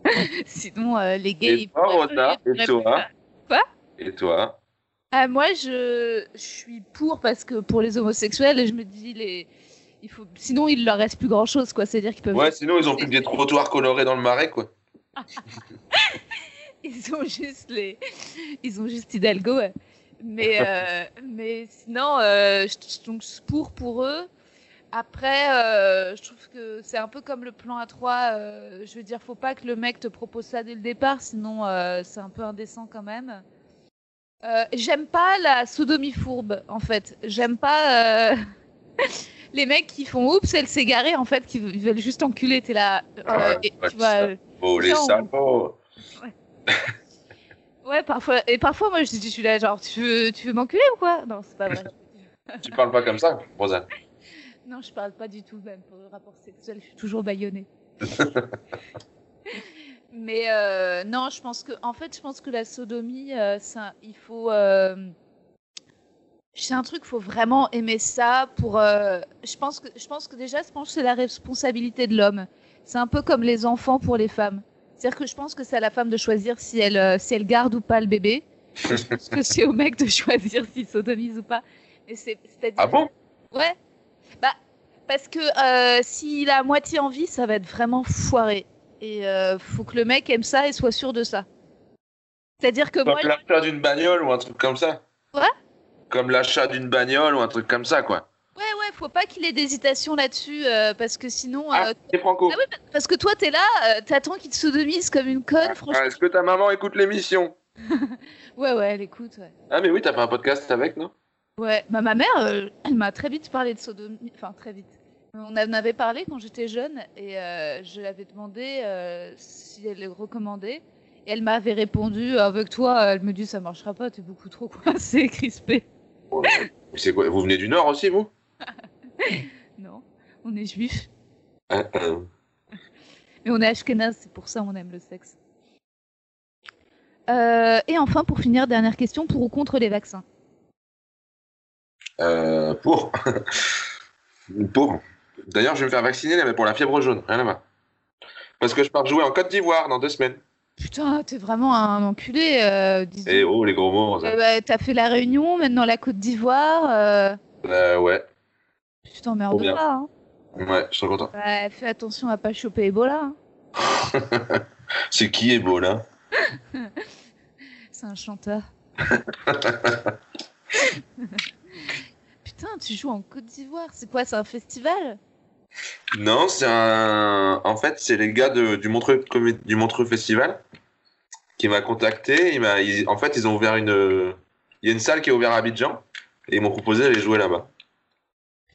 B: Sinon, euh, les gays.
C: Et toi, Rosa Et toi
B: Quoi?
C: Et toi?
B: Ah, moi, je... je suis pour parce que pour les homosexuels, je me dis les. Il faut... Sinon, il leur reste plus grand chose, quoi. C'est-à-dire qu'ils peuvent.
C: Ouais, sinon ils ont plus que des trottoirs colorés dans le marais, quoi.
B: Ils ont juste les. Ils ont juste Hidalgo, ouais. Mais, euh, mais sinon, euh, je- donc pour pour eux. Après, euh, je trouve que c'est un peu comme le plan A3. euh, je veux dire, faut pas que le mec te propose ça dès le départ, sinon c'est un peu indécent quand même. J'aime pas la sodomie fourbe, en fait. J'aime pas les mecs qui font oups, elle s'est garée, en fait, qui veulent juste enculer. T'es là.
C: Ah,
B: et, tu vois,
C: Oh, les salauds
B: Ouais, parfois. Et parfois, moi, je, je suis là, genre, tu veux, tu veux m'enculer ou quoi? Non, c'est pas vrai.
C: Tu parles pas comme ça, Rosanne?
B: Non, je parle pas du tout, même pour le rapport sexuel, je suis toujours baïonnée. Mais euh, non, je pense que, en fait, je pense que la sodomie, euh, ça, il faut. euh, c'est un truc, faut vraiment aimer ça pour. euh, je pense que, je pense que déjà, je pense que c'est la responsabilité de l'homme. C'est un peu comme les enfants pour les femmes. C'est-à-dire que je pense que c'est à la femme de choisir si elle, euh, si elle garde ou pas le bébé. Je pense que c'est au mec de choisir s'il sodomise ou pas. C'est, c'est-à-dire
C: Ah bon?
B: Ouais. Bah, parce que euh, s'il a à moitié envie, ça va être vraiment foiré. Et euh, faut que le mec aime ça et soit sûr de ça. C'est-à-dire que
C: Comme
B: moi,
C: l'achat d'une bagnole ou un truc comme ça
B: Quoi?
C: Comme l'achat d'une bagnole ou un truc comme ça, quoi.
B: Faut pas qu'il ait d'hésitation là-dessus, euh, parce que sinon,
C: Ah,
B: euh,
C: c'est Franco.
B: ah oui, parce que toi, t'es là, euh, t'attends qu'il te sodomise comme une conne,
C: Ah,
B: franchement.
C: Est-ce que ta maman écoute l'émission
B: Ouais, ouais, elle écoute, ouais.
C: Ah, mais oui, t'as fait un podcast avec, non?
B: Ouais, bah, ma mère, elle m'a très vite parlé de sodomie, enfin très vite. On en avait parlé quand j'étais jeune et euh, je l'avais demandé euh, si elle le recommandait. Et elle m'avait répondu avec toi, elle me dit ça marchera pas, t'es beaucoup trop coincé, crispé.
C: C'est quoi Vous venez du Nord aussi, vous?
B: Non, on est juifs,
C: Ah, ah.
B: mais on est ashkénazes, c'est pour ça on aime le sexe. Euh, et enfin, pour finir, dernière question, pour ou contre les vaccins?
C: Euh, pour. pour. D'ailleurs, je vais me faire vacciner là, mais pour la fièvre jaune, rien à voir. Parce que je pars jouer en Côte d'Ivoire dans deux semaines.
B: Putain, t'es vraiment un enculé, euh.
C: Eh oh, les gros mots.
B: Bah, T'as fait la Réunion, maintenant la Côte d'Ivoire. Euh,
C: ouais,
B: Tu t'emmerdes
C: Trop bien.
B: pas, hein.
C: ouais, je suis content.
B: Fais attention à pas choper Ebola. hein.
C: C'est qui là
B: C'est un chanteur. putain, tu joues en Côte d'Ivoire. C'est quoi C'est un festival?
C: Non, c'est un. En fait, c'est les gars de- du Montreux Comé- du Montreux Festival qui m'a contacté. Il m'a. ils- En fait, ils ont ouvert une. Il y a une salle qui est ouverte à Abidjan et ils m'ont proposé d'aller jouer là-bas.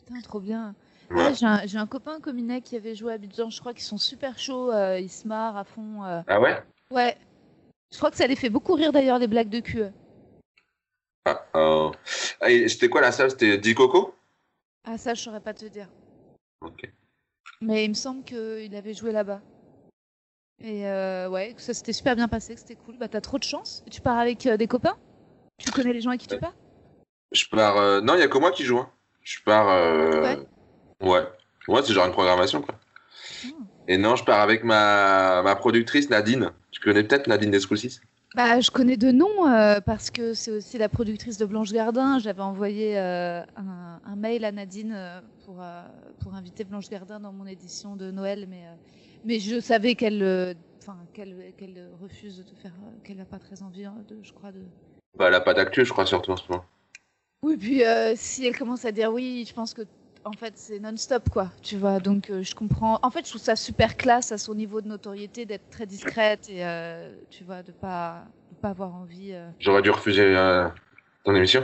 B: Putain, trop bien. Ouais, j'ai un, copain Cominet qui avait joué à Abidjan. Je crois qu'ils sont super chauds. euh, ils se marrent à fond. euh.
C: Ah ouais?
B: Ouais. Je crois que ça les fait beaucoup rire d'ailleurs, les blagues de cul.
C: ah, oh. Ah, et C'était quoi la salle? C'était Di Coco?
B: Ah, ça, je saurais pas te dire.
C: Ok.
B: Mais il me semble qu'il avait joué là-bas. Et euh, ouais, que ça s'était super bien passé, que c'était cool. Bah, t'as trop de chance. Tu pars avec euh, des copains? Tu connais les gens avec qui tu pars?
C: Je pars. euh, Non, il y a que moi qui joue. hein. Je pars. euh,
B: Ouais.
C: Ouais. Ouais, c'est genre une programmation quoi.
B: Hmm.
C: Et non, je pars avec ma, ma productrice Nadine. Tu connais peut-être Nadine Descoussis
B: Bah, je connais de nom euh, parce que c'est aussi la productrice de Blanche Gardin. J'avais envoyé euh, un, un mail à Nadine pour, pour inviter Blanche Gardin dans mon édition de Noël, mais, mais je savais qu'elle qu'elle qu'elle refuse de faire, qu'elle n'a pas très envie, hein, de, je crois, de.
C: Bah, elle a pas d'actu, je crois, surtout en ce moment.
B: Oui, puis euh, si elle commence à dire oui, je pense que en fait c'est non-stop quoi, tu vois. Donc euh, je comprends. En fait, je trouve ça super classe à son niveau de notoriété d'être très discrète et euh, tu vois de pas de pas avoir envie. euh.
C: J'aurais dû refuser ton émission.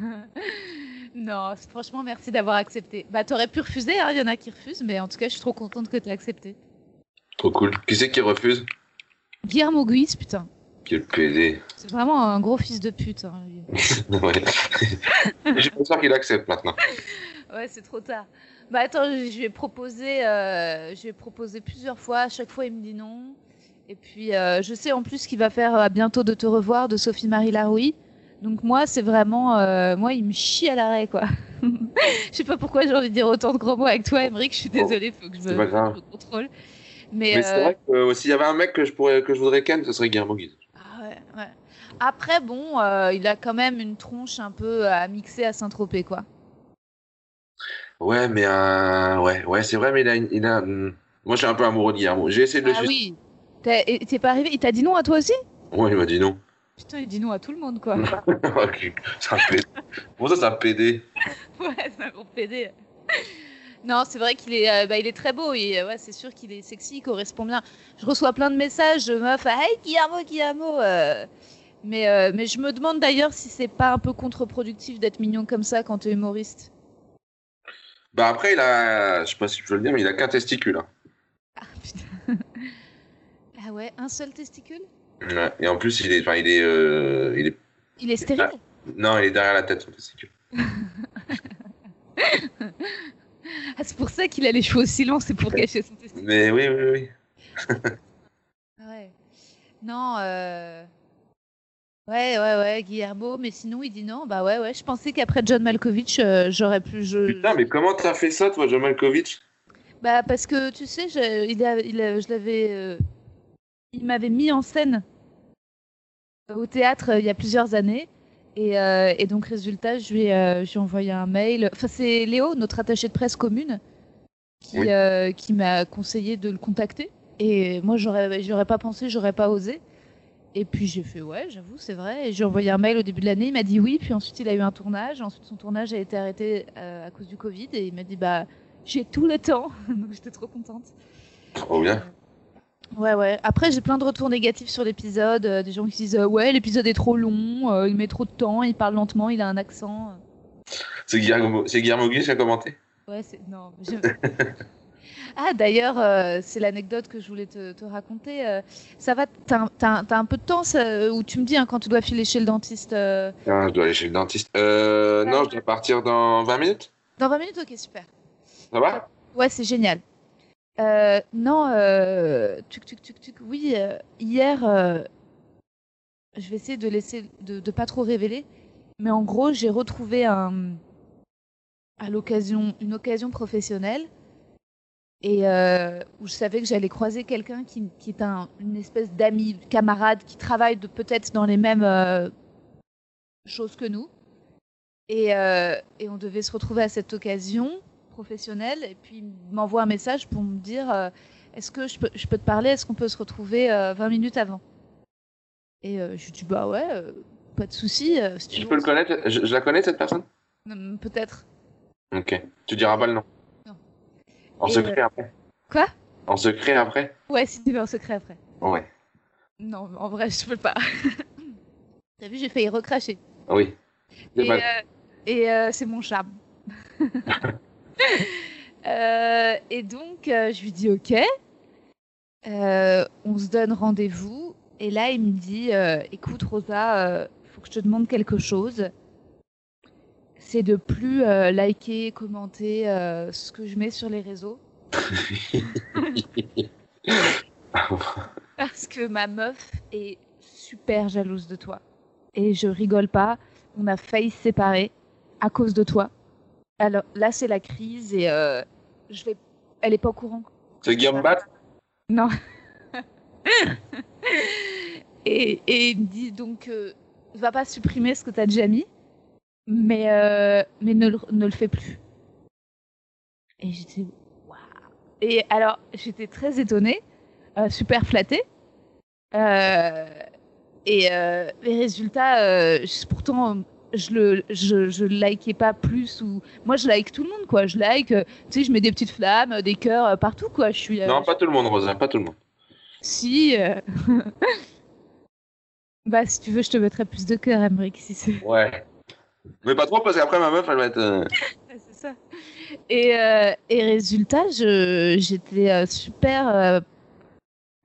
B: non, franchement, merci d'avoir accepté. Bah, t'aurais pu refuser, hein, il y en a qui refusent, mais en tout cas, je suis trop contente que t'aies accepté.
C: Trop cool. Qui c'est qui refuse?
B: Guillermo Guis, putain.
C: Quel PD.
B: C'est vraiment un gros fils de pute. hein,
C: ouais. Je suis pas sûr qu'il accepte maintenant.
B: Ouais, c'est trop tard. Bah attends, je lui ai proposé, euh, je lui ai proposé plusieurs fois. À chaque fois, il me dit non. Et puis, euh, je sais en plus qu'il va faire euh, à bientôt de te revoir de Sophie-Marie Laroui. Donc moi, c'est vraiment, euh, moi, il me chie à l'arrêt, quoi. je sais pas pourquoi j'ai envie de dire autant de gros mots avec toi, Emmerich. Je suis désolée, faut que je me, me contrôle. Mais,
C: Mais c'est
B: euh,
C: vrai que euh, s'il y avait un mec que je, pourrais, que je voudrais ken, ce serait Guillermo Guise.
B: Ah. Après, bon, euh, il a quand même une tronche un peu à mixer à Saint-Tropez, quoi.
C: Ouais, mais euh, ouais, ouais, c'est vrai, mais il a, une- il a. hum, Moi, je suis un peu amoureux de Guillermo. J'ai essayé de le
B: Ah oui. T'es pas arrivé Il t'a dit non à toi aussi?
C: Ouais, il m'a dit non.
B: Putain, il dit non à tout le monde, quoi.
C: Ok, c'est un PD. Pour ça, c'est un PD.
B: ouais, c'est un gros PD. non, c'est vrai qu'il est, euh, bah, il est très beau et euh, ouais, c'est sûr qu'il est sexy, il correspond bien. Je reçois plein de messages de meufs, ah, hey Guillermo, Guillermo. euh. Mais, euh, mais je me demande d'ailleurs si c'est pas un peu contre-productif d'être mignon comme ça quand t'es humoriste.
C: Bah après, il a. Je sais pas si je peux le dire, mais il a qu'un testicule. hein.
B: Ah putain. ah ouais, un seul testicule?
C: Ouais. Et en plus, il est. Enfin, il est. euh, il est.
B: Il est stérile?
C: Non, il est derrière la tête, son testicule.
B: Ah, c'est pour ça qu'il a les cheveux aussi longs, c'est pour cacher son testicule.
C: Mais oui, oui, oui.
B: Ah Ouais. Non, euh... Ouais, ouais, ouais, Guillermo, mais sinon il dit non, bah ouais, ouais, je pensais qu'après John Malkovich, euh, j'aurais pu. Je...
C: Putain, mais comment t'as fait ça, toi, John Malkovich?
B: Bah parce que tu sais, je, il a, il a- je l'avais. euh, Il m'avait mis en scène au théâtre euh, il y a plusieurs années. Et, et donc, résultat, je lui, ai, envoyé un mail. Enfin, c'est Léo, notre attaché de presse commune, qui,
C: Oui.
B: qui m'a conseillé de le contacter. Et moi, j'aurais, j'aurais pas pensé, j'aurais pas osé. Et puis j'ai fait ouais, j'avoue, c'est vrai. Et j'ai envoyé un mail au début de l'année. Il m'a dit oui. Puis ensuite, il a eu un tournage. Ensuite, son tournage a été arrêté euh, à cause du Covid. Et il m'a dit bah j'ai tout le temps. Donc j'étais trop contente.
C: Trop bien.
B: Ouais, ouais. Après, j'ai plein de retours négatifs sur l'épisode. euh, des gens qui disent euh, ouais, l'épisode est trop long, euh, il met trop de temps, il parle lentement, il a un accent.
C: C'est Guillermo, c'est Guillermo qui a commenté?
B: Ouais, c'est. Non. je- ah, d'ailleurs, euh, c'est l'anecdote que je voulais te, te raconter. euh, ça va, t'as un- t'as un- peu de temps ça, où tu me dis hein, quand tu dois filer chez le dentiste euh,
C: Ah, je dois aller chez le dentiste. Euh, non, je dois partir dans 20 minutes
B: Dans 20 minutes, ok, super.
C: Ça va?
B: Ouais, c'est génial. Euh, non, euh, tuc, tuc, tuc, tuc. Oui, euh, hier, euh, je vais essayer de laisser, de, de pas trop révéler, mais en gros, j'ai retrouvé un, à l'occasion, une occasion professionnelle, et euh, où je savais que j'allais croiser quelqu'un qui, qui est un, une espèce d'ami, camarade, qui travaille peut-être dans les mêmes euh, choses que nous, et, euh, et on devait se retrouver à cette occasion professionnel et puis il m'envoie un message pour me dire est-ce que je peux, je peux te parler? Est-ce qu'on peut se retrouver euh, 20 minutes avant? Et je lui dis bah ouais, pas de souci. si tu
C: Je
B: veux,
C: peux le connaître? Je, je la connais, cette personne?
B: Hum, Peut-être.
C: Ok. Tu diras pas le nom. En
B: Et,
C: secret après
B: Quoi?
C: En secret après?
B: Ouais, si tu veux en secret après.
C: Ouais.
B: Non, en vrai, je peux pas. T'as vu, j'ai failli recracher.
C: Oui. C'est
B: Et,
C: mal.
B: euh, et, euh, c'est mon charme. Euh, et donc, euh, je lui dis OK. Euh, on se donne rendez-vous. Et là, il me dit euh, Écoute, Rosa, il faut que je te demande quelque chose. C'est de plus euh, liker, commenter euh, ce que je mets sur les réseaux. Parce que ma meuf est super jalouse de toi. Et je rigole pas. On a failli se séparer à cause de toi. Alors là, c'est la crise et euh, je vais. Elle est pas au courant.
C: C'est Guillaume
B: Non. et, et il me dit donc, va pas supprimer ce que tu as déjà mis, mais, euh, mais ne, le- ne le fais plus. Et j'étais, waouh. Et alors, j'étais très étonnée, euh, super flattée. Euh, et les résultats, pourtant, je le, je, je le likais pas plus ou moi je like tout le monde quoi. Je like, tu sais, je mets des petites flammes, des cœurs partout quoi. Je suis.
C: Non, pas tout le monde, Rosa, pas tout le monde.
B: si. bah, si tu veux, je te mettrai plus de cœur, Emmerich, si c'est.
C: Ouais. Mais pas trop parce qu'après ma meuf, elle va être. euh,
B: c'est ça. Et, euh, et résultat, j'étais euh, super. euh,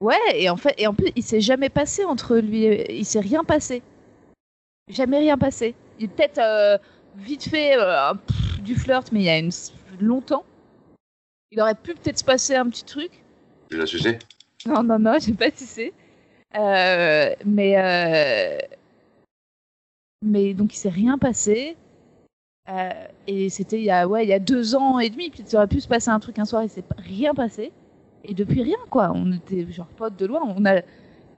B: Ouais, et en fait, et en plus, il s'est jamais passé entre lui, et- il s'est rien passé. Jamais rien passé. Il peut-être vite fait pff, du flirt, mais il y a une, longtemps. Il aurait pu peut-être se passer un petit truc.
C: Tu l'as sucé?
B: Non, non, non, j'ai pas. Euh, mais, mais donc il s'est rien passé. Euh, et c'était il y a ouais il y a deux ans et demi. Puis ça aurait pu se passer un truc un soir, il s'est rien passé. Et depuis rien quoi. On était genre potes de loin. On a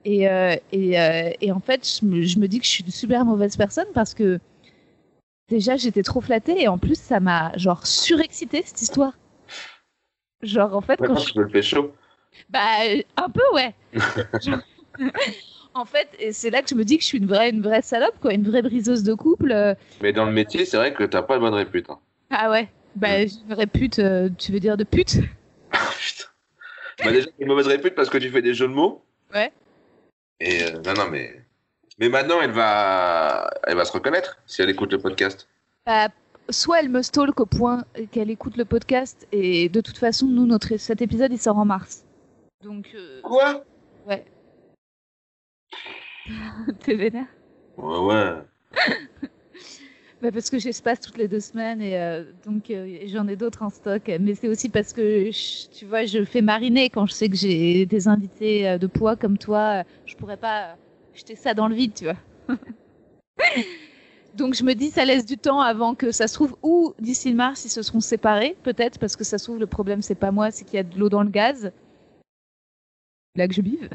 B: et euh, et, euh, et en fait je me, je me dis que je suis une super mauvaise personne parce que déjà j'étais trop flattée et en plus ça m'a genre surexcité cette histoire. Genre en fait quand
C: Maintenant,
B: je
C: le pécho.
B: bah, euh, un peu, ouais. Genre- en fait, et c'est là que je me dis que je suis une vraie, une vraie salope, quoi, une vraie briseuse de couple. euh.
C: Mais dans le métier, c'est vrai que t'as pas de bonne répute. hein.
B: Ah ouais, bah, j'ai une répute, euh, tu veux dire de pute?
C: Ah, putain. Bah, déjà, t'as une mauvaise répute parce que tu fais des jeux de mots.
B: Ouais.
C: Et euh, non, non, mais. Mais maintenant, elle va, elle va se reconnaître si elle écoute le podcast.
B: Bah, Soit elle me stalk au point qu'elle écoute le podcast, et de toute façon, nous, notre, cet épisode, il sort en mars. Donc, euh,
C: Quoi?
B: ouais. T'es vénère?
C: Ouais, ouais.
B: Bah parce que j'espace toutes les deux semaines et euh, donc euh, j'en ai d'autres en stock. Mais c'est aussi parce que je- tu vois, je fais mariner quand je sais que j'ai des invités euh, de poids comme toi. Je pourrais pas jeter ça dans le vide, tu vois. donc je me dis, ça laisse du temps avant que ça se trouve ou d'ici le mars ils se seront séparés, peut-être parce que ça se trouve le problème c'est pas moi, c'est qu'il y a de l'eau dans le gaz. Là que je vive.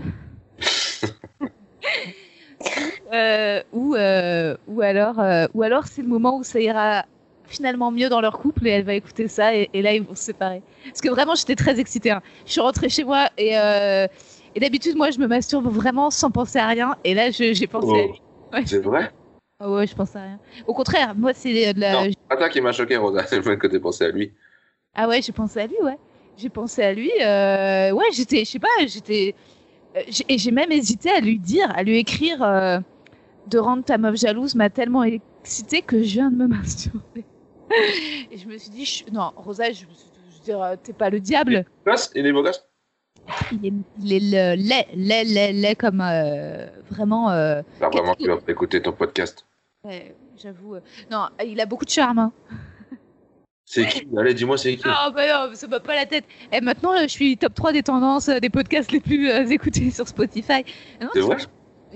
B: Euh, ou, euh, ou alors, euh, ou alors c'est le moment où ça ira finalement mieux dans leur couple et elle va écouter ça et, et là ils vont se séparer. Parce que vraiment j'étais très excitée. hein. Je suis rentrée chez moi et, et d'habitude moi je me masturbe vraiment sans penser à rien et là j'ai pensé à
C: Oh.
B: lui. Ouais.
C: C'est vrai?
B: Ah ouais, je pense à rien. Au contraire, moi c'est de la...
C: Non, c'est pas toi qui m'a choqué, Rosa. C'est le fait que t'aies pensé à lui.
B: Ah ouais, j'ai pensé à lui, ouais. J'ai pensé à lui. Ouais, j'étais, je sais pas, j'étais. Et j'ai même hésité à lui dire, à lui écrire de rendre ta meuf jalouse m'a tellement excité que je viens de me masturber. Et je me suis dit, je- non, Rosa, je, je veux dire, euh, t'es pas le diable.
C: Il est beau gosse
B: Il est, il est le lait, lait, lait, lait comme euh, vraiment. euh,
C: Bah, vraiment, tu vas écouter ton podcast.
B: ouais, j'avoue. euh, non, il a beaucoup de charme. Hein.
C: C'est qui Allez, dis-moi, c'est qui
B: Ah bah non, ça va pas la tête. Et maintenant, euh, je suis top 3 des tendances des podcasts les plus euh, écoutés sur Spotify. Ah non,
C: C'est vrai?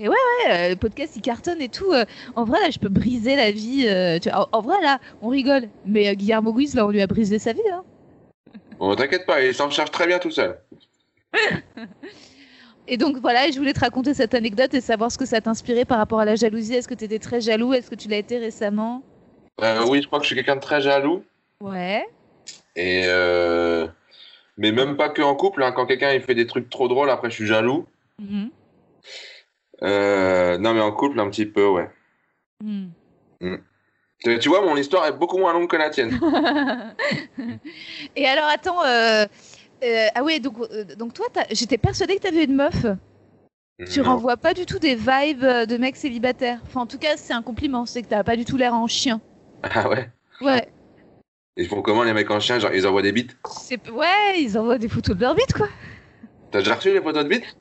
B: Franchement, ouais, euh, le podcast il cartonne et tout. euh, en vrai, là, je peux briser la vie. euh, tu vois, en, en vrai, là, on rigole. Mais Guillermo Guiz, là, on lui a brisé sa vie. Hein.
C: Bon, t'inquiète pas, il s'en charge très bien tout seul.
B: Et donc voilà, je voulais te raconter cette anecdote et savoir ce que ça t'inspirait par rapport à la jalousie. Est-ce que tu étais très jaloux? Est-ce que tu l'as été récemment?
C: Euh, oui, je crois que je suis quelqu'un de très jaloux.
B: Ouais.
C: Et euh... Mais même pas que en couple, hein. quand quelqu'un il fait des trucs trop drôles, après je suis jaloux.
B: Mhm.
C: Euh, Non, mais en couple, un petit peu, ouais.
B: Mhm.
C: Tu tu vois, mon histoire est beaucoup moins longue que la tienne.
B: Et alors, attends. euh, euh, ah oui, donc, euh, donc toi, j'étais persuadée que t'avais une meuf. Tu
C: Non.
B: renvoies pas du tout des vibes euh, de mec célibataire. Enfin, en tout cas, c'est un compliment. C'est que t'as pas du tout l'air en chien.
C: Ah ouais
B: Ouais.
C: Ils font comment les mecs en chien Genre, ils envoient des bites?
B: Ouais, ils envoient des photos de leur bite, quoi.
C: T'as déjà reçu les photos de bites?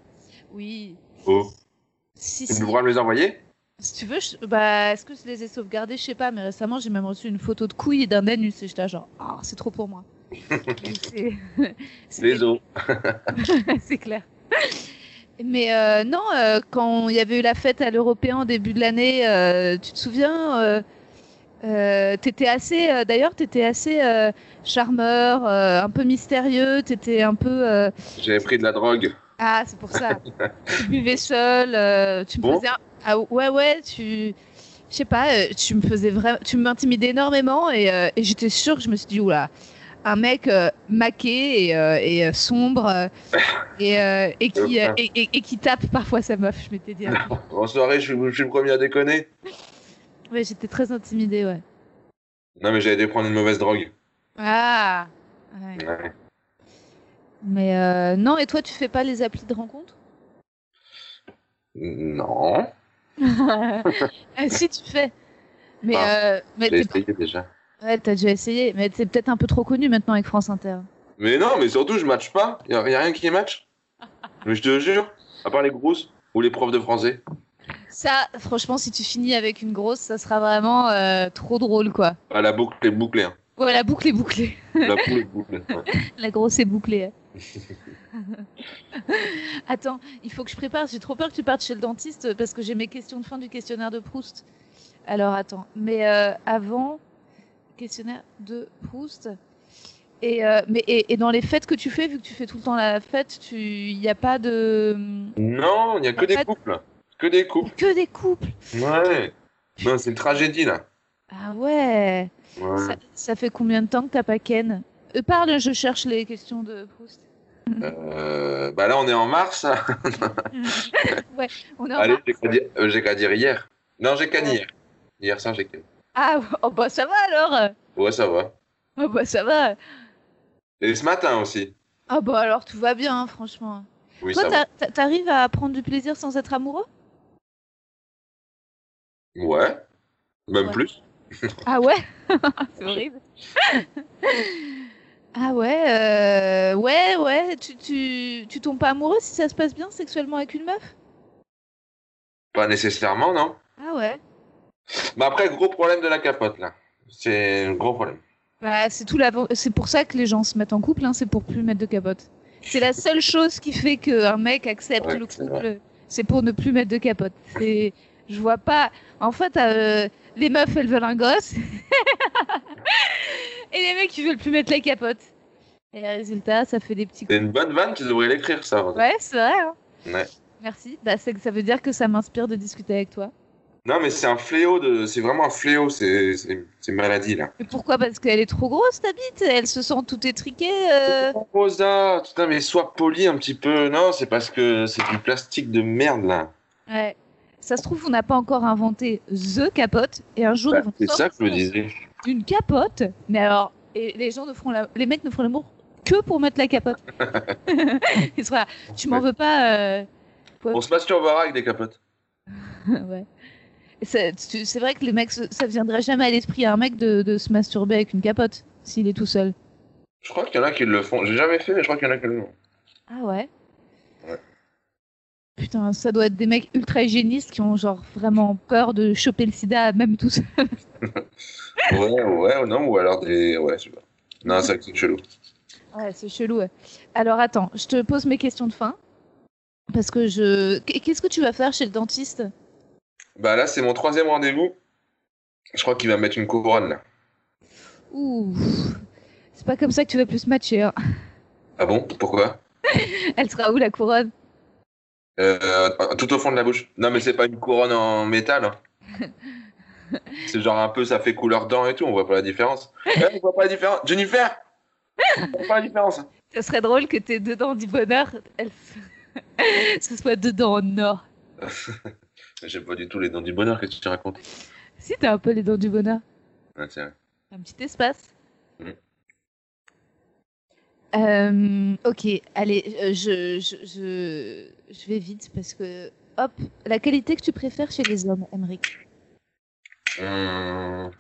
B: Oui.
C: Oh.
B: Si,
C: Tu
B: si.
C: de me les envoyer
B: Si tu veux, je- bah, est-ce que je les ai sauvegardés? Je sais pas, mais récemment, j'ai même reçu une photo de couille d'un anus. Et j'étais genre, ah, c'est trop pour moi. C'est- c'est-
C: Les os.
B: c'est clair. Mais euh, non, euh, quand il y avait eu la fête à l'Européen au début de l'année, euh, tu te souviens T'étais assez, d'ailleurs, t'étais assez charmeur, un peu mystérieux. T'étais un peu.
C: J'avais pris de la drogue.
B: Ah, c'est pour ça. tu buvais seul. euh, tu me
C: Bon.
B: faisais. un- Ah ouais, ouais. Tu. Je sais pas. euh, tu me faisais vraiment. Tu m'intimidais énormément et, euh, et j'étais sûre que je me suis dit oula. Un mec maqué et, et, sombre et, et, qui, et, qui tape parfois sa meuf, je m'étais dit. ah.
C: En soirée, je suis, je suis le premier à déconner.
B: Ouais, j'étais très intimidée, ouais.
C: Non, mais j'avais dû prendre une mauvaise drogue.
B: Ah ouais.
C: Ouais.
B: Mais euh, non, et toi, tu fais pas les applis de rencontre?
C: Non.
B: Ah, Si, tu fais. Mais,
C: Ah,
B: euh, mais
C: J'ai
B: t'es
C: essayé déjà.
B: Ouais, t'as déjà essayé, mais c'est peut-être un peu trop connu maintenant avec France Inter.
C: Mais non, mais surtout, je match pas. Y a, y a rien qui match. Mais je te jure. À part les grosses ou les profs de français.
B: Ça, franchement, si tu finis avec une grosse, ça sera vraiment euh, trop drôle, quoi.
C: Ah, la boucle est bouclée. Hein.
B: Ouais, la boucle est bouclée.
C: La poule est bouclée. ouais.
B: La grosse est bouclée. Attends, il faut que je prépare. J'ai trop peur que tu partes chez le dentiste parce que j'ai mes questions de fin du questionnaire de Proust. Alors, attends. Mais euh, avant, questionnaire de Proust. Et, euh, mais, et, et dans les fêtes que tu fais, vu que tu fais tout le temps la fête, il n'y a pas de.
C: Non, il n'y a que
B: En
C: des
B: fait-
C: couples. Que des couples.
B: Que des couples.
C: Ouais. Non, c'est une tragédie, là.
B: Ah ouais.
C: Ouais.
B: Ça, ça fait combien de temps que t'as pas Ken? Euh, Parle, je cherche les questions de Proust.
C: Euh, bah là, on est en mars. hein.
B: On est en
C: Allez,
B: mars.
C: j'ai qu'à dire, euh, j'ai qu'à dire hier. Non, j'ai qu'à hier. Hier soir, j'ai qu'à.
B: Ah, oh bah ça va alors.
C: Ouais, ça va.
B: Oh bah ça va.
C: Et ce matin aussi.
B: Ah bah alors tout va bien, hein, franchement.
C: Oui,
B: Toi,
C: ça
B: t'a- t'a- t'arrives à prendre du plaisir sans être amoureux?
C: Ouais. Même
B: Ouais.
C: plus.
B: Ah ouais? C'est horrible. ah ouais, euh, ouais, ouais. Tu, tu, tu tombes pas amoureux si ça se passe bien sexuellement avec une meuf?
C: Pas nécessairement, non.
B: Ah ouais.
C: Mais après, gros problème de la capote, là. C'est un gros problème.
B: Bah, c'est tout la... c'est pour ça que les gens se mettent en couple, hein, c'est pour plus mettre de capote. C'est la seule chose qui fait qu'un mec accepte
C: Ouais,
B: le couple, c'est pour ne plus mettre de capote. Je vois pas. En fait, euh, les meufs elles veulent un gosse, et les mecs ils veulent plus mettre la capote. Et résultat, ça fait des petits.
C: C'est une bonne vanne, tu devrais l'écrire, ça.
B: Ouais, c'est vrai. hein.
C: Ouais.
B: Merci. Bah, ça veut dire que ça m'inspire de discuter avec toi.
C: Non, mais c'est un fléau, de... c'est vraiment un fléau, c'est c'est- c'est une maladie, là.
B: Mais pourquoi? Parce qu'elle est trop grosse, ta bite. Elle se sent tout étriquée. euh.
C: Rosa, putain, mais sois poli un petit peu. Non, c'est parce que c'est du plastique de merde, là.
B: Ouais. Ça se trouve, on n'a pas encore inventé the capote, et un jour
C: Bah, c'est ça que je me disais.
B: Une capote. Mais alors, et les gens ne feront la... les mecs ne feront l'amour que pour mettre la capote. Ils seront là, tu m'en veux pas euh,
C: On se masturbera avec des capotes.
B: Ouais. C'est vrai que les mecs, ça viendrait jamais à l'esprit à un mec de, de se masturber avec une capote s'il est tout seul.
C: Je crois qu'il y en a qui le font. J'ai jamais fait, mais je crois qu'il y en a qui le font.
B: Ah. Ouais? Putain, ça doit être des mecs ultra hygiénistes qui ont genre vraiment peur de choper le sida même tout seul.
C: Ouais, ouais, non, ou alors des. Ouais, je sais pas. Non, c'est chelou.
B: Ouais, c'est chelou. ouais. Alors attends, je te pose mes questions de fin. Parce que je. Qu- Qu'est-ce que tu vas faire chez le dentiste?
C: Bah là, c'est mon troisième rendez-vous. Je crois qu'il va mettre une couronne, là.
B: Ouh. C'est pas comme ça que tu vas plus matcher. hein.
C: Ah bon? Pourquoi?
B: Elle sera où la couronne?
C: Euh, Tout au fond de la bouche. Non, mais c'est pas une couronne en métal. hein. C'est genre un peu, ça fait couleur dent et tout, on voit pas la différence. Eh, on voit pas la différence. Jennifer On voit pas la différence.
B: Ça serait drôle que tes deux dents du bonheur, elles... ce soit deux dents en or.
C: J'ai pas du tout les dents du bonheur, qu'est-ce que tu racontes
B: Si t'as un peu les dents du bonheur.
C: C'est vrai.
B: Un petit espace. Euh, ok, allez, euh, je, je, je, je vais vite parce que, hop, la qualité que tu préfères chez les hommes, Emmerich.
C: Hum.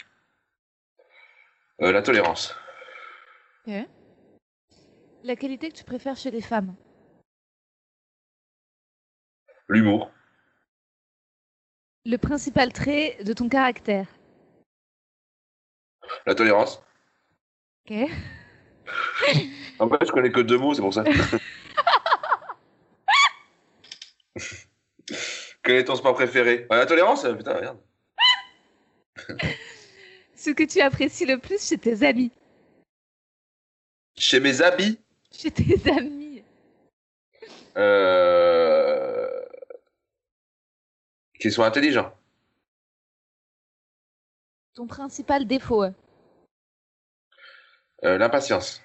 C: Euh, la tolérance.
B: Ok. La qualité que tu préfères chez les femmes.
C: L'humour.
B: Le principal trait de ton caractère.
C: La tolérance.
B: Ok.
C: En fait, je connais que deux mots, c'est pour ça. Quel est ton sport préféré? Ah, La tolérance Putain, merde.
B: Ce que tu apprécies le plus chez tes amis?
C: Chez mes habits,
B: Chez tes amis.
C: euh... qu'ils sont intelligents.
B: Ton principal défaut.
C: Euh, L'impatience.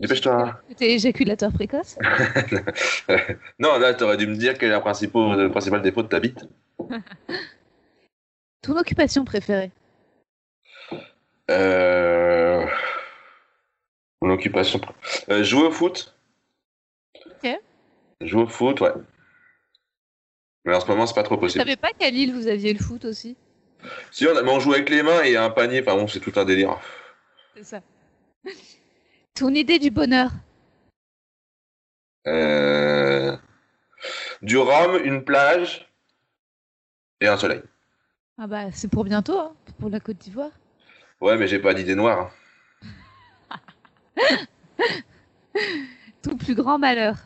C: Dépêche-toi.
B: Que T'es éjaculateur précoce?
C: non, là, t'aurais dû me dire quel est le principal, le principal défaut de ta bite.
B: Ton occupation préférée?
C: Euh... Mon occupation. Euh, jouer au foot.
B: Ok.
C: Jouer au foot, ouais. Mais en ce moment, c'est pas trop
B: Je
C: possible.
B: savais pas qu'à Lille vous aviez le foot aussi.
C: Si on, a... mais on joue avec les mains et un panier, enfin bon, c'est tout un délire.
B: C'est ça. Ton idée du bonheur.
C: Euh... Du rhum, une plage et un soleil.
B: Ah bah c'est pour bientôt, hein, pour la Côte d'Ivoire.
C: Ouais, mais j'ai pas d'idée noire. hein.
B: Ton plus grand malheur.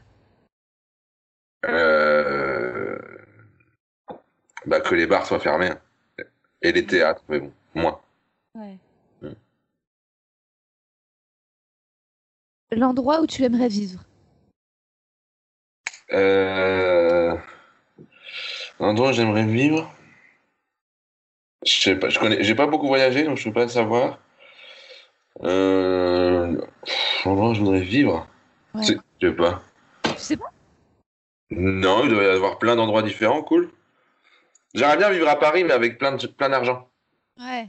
C: Euh... Bah, que les bars soient fermés. hein. Et les théâtres, mais bon, moins.
B: Ouais. L'endroit où tu aimerais vivre.
C: Euh... Un endroit où j'aimerais vivre. Je sais pas, je connais, j'ai pas beaucoup voyagé, donc je peux pas le savoir. Euh... L'endroit où je voudrais vivre.
B: Ouais.
C: Je sais pas.
B: Tu sais pas
C: Non, il doit y avoir plein d'endroits différents, cool. J'aimerais bien vivre à Paris, mais avec plein de, plein d'argent.
B: Ouais.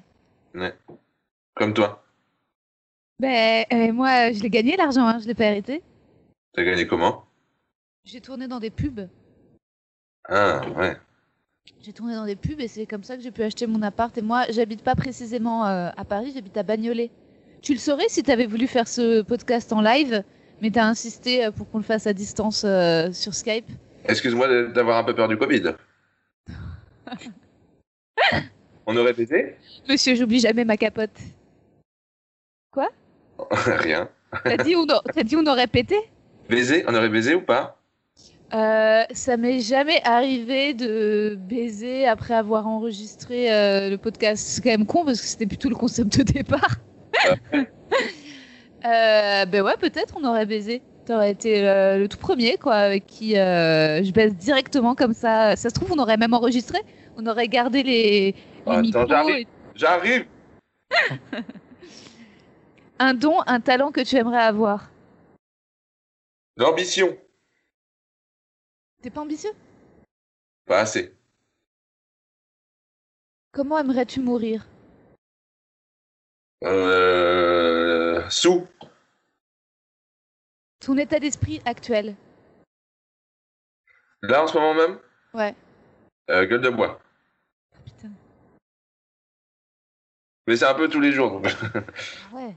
C: Comme toi.
B: Ben euh, moi je l'ai gagné l'argent, hein, je l'ai pas hérité.
C: T'as gagné comment?
B: J'ai tourné dans des pubs.
C: Ah, ouais.
B: J'ai tourné dans des pubs et c'est comme ça que j'ai pu acheter mon appart. Et moi, j'habite pas précisément euh, à Paris, j'habite à Bagnolet. Tu le saurais si t'avais voulu faire ce podcast en live, mais t'as insisté euh, pour qu'on le fasse à distance euh, sur Skype.
C: Excuse-moi d'avoir un peu peur du Covid. On aurait baisé?
B: Monsieur, j'oublie jamais ma capote.
C: Rien.
B: T'as dit, on a- t'as dit on aurait pété?
C: Baiser? On aurait baisé ou pas?
B: Euh, ça m'est jamais arrivé de baiser après avoir enregistré euh, le podcast. C'est quand même con parce que c'était plutôt le concept de départ. euh, ben ouais, peut-être on aurait baisé. T'aurais été le tout premier, quoi, avec qui je baise directement comme ça. Ça se trouve, on aurait même enregistré. On aurait gardé les, les micros.
C: j'arrive.
B: et-
C: J'arrive!
B: Un don, un talent que tu aimerais avoir.
C: L'ambition.
B: T'es pas ambitieux?
C: Pas assez.
B: Comment aimerais-tu mourir?
C: Euh... Sous.
B: Ton état d'esprit actuel
C: Là, en ce moment même?
B: Ouais.
C: Euh, gueule de bois.
B: Putain.
C: Mais c'est un peu tous les jours. donc.
B: Ah Ouais.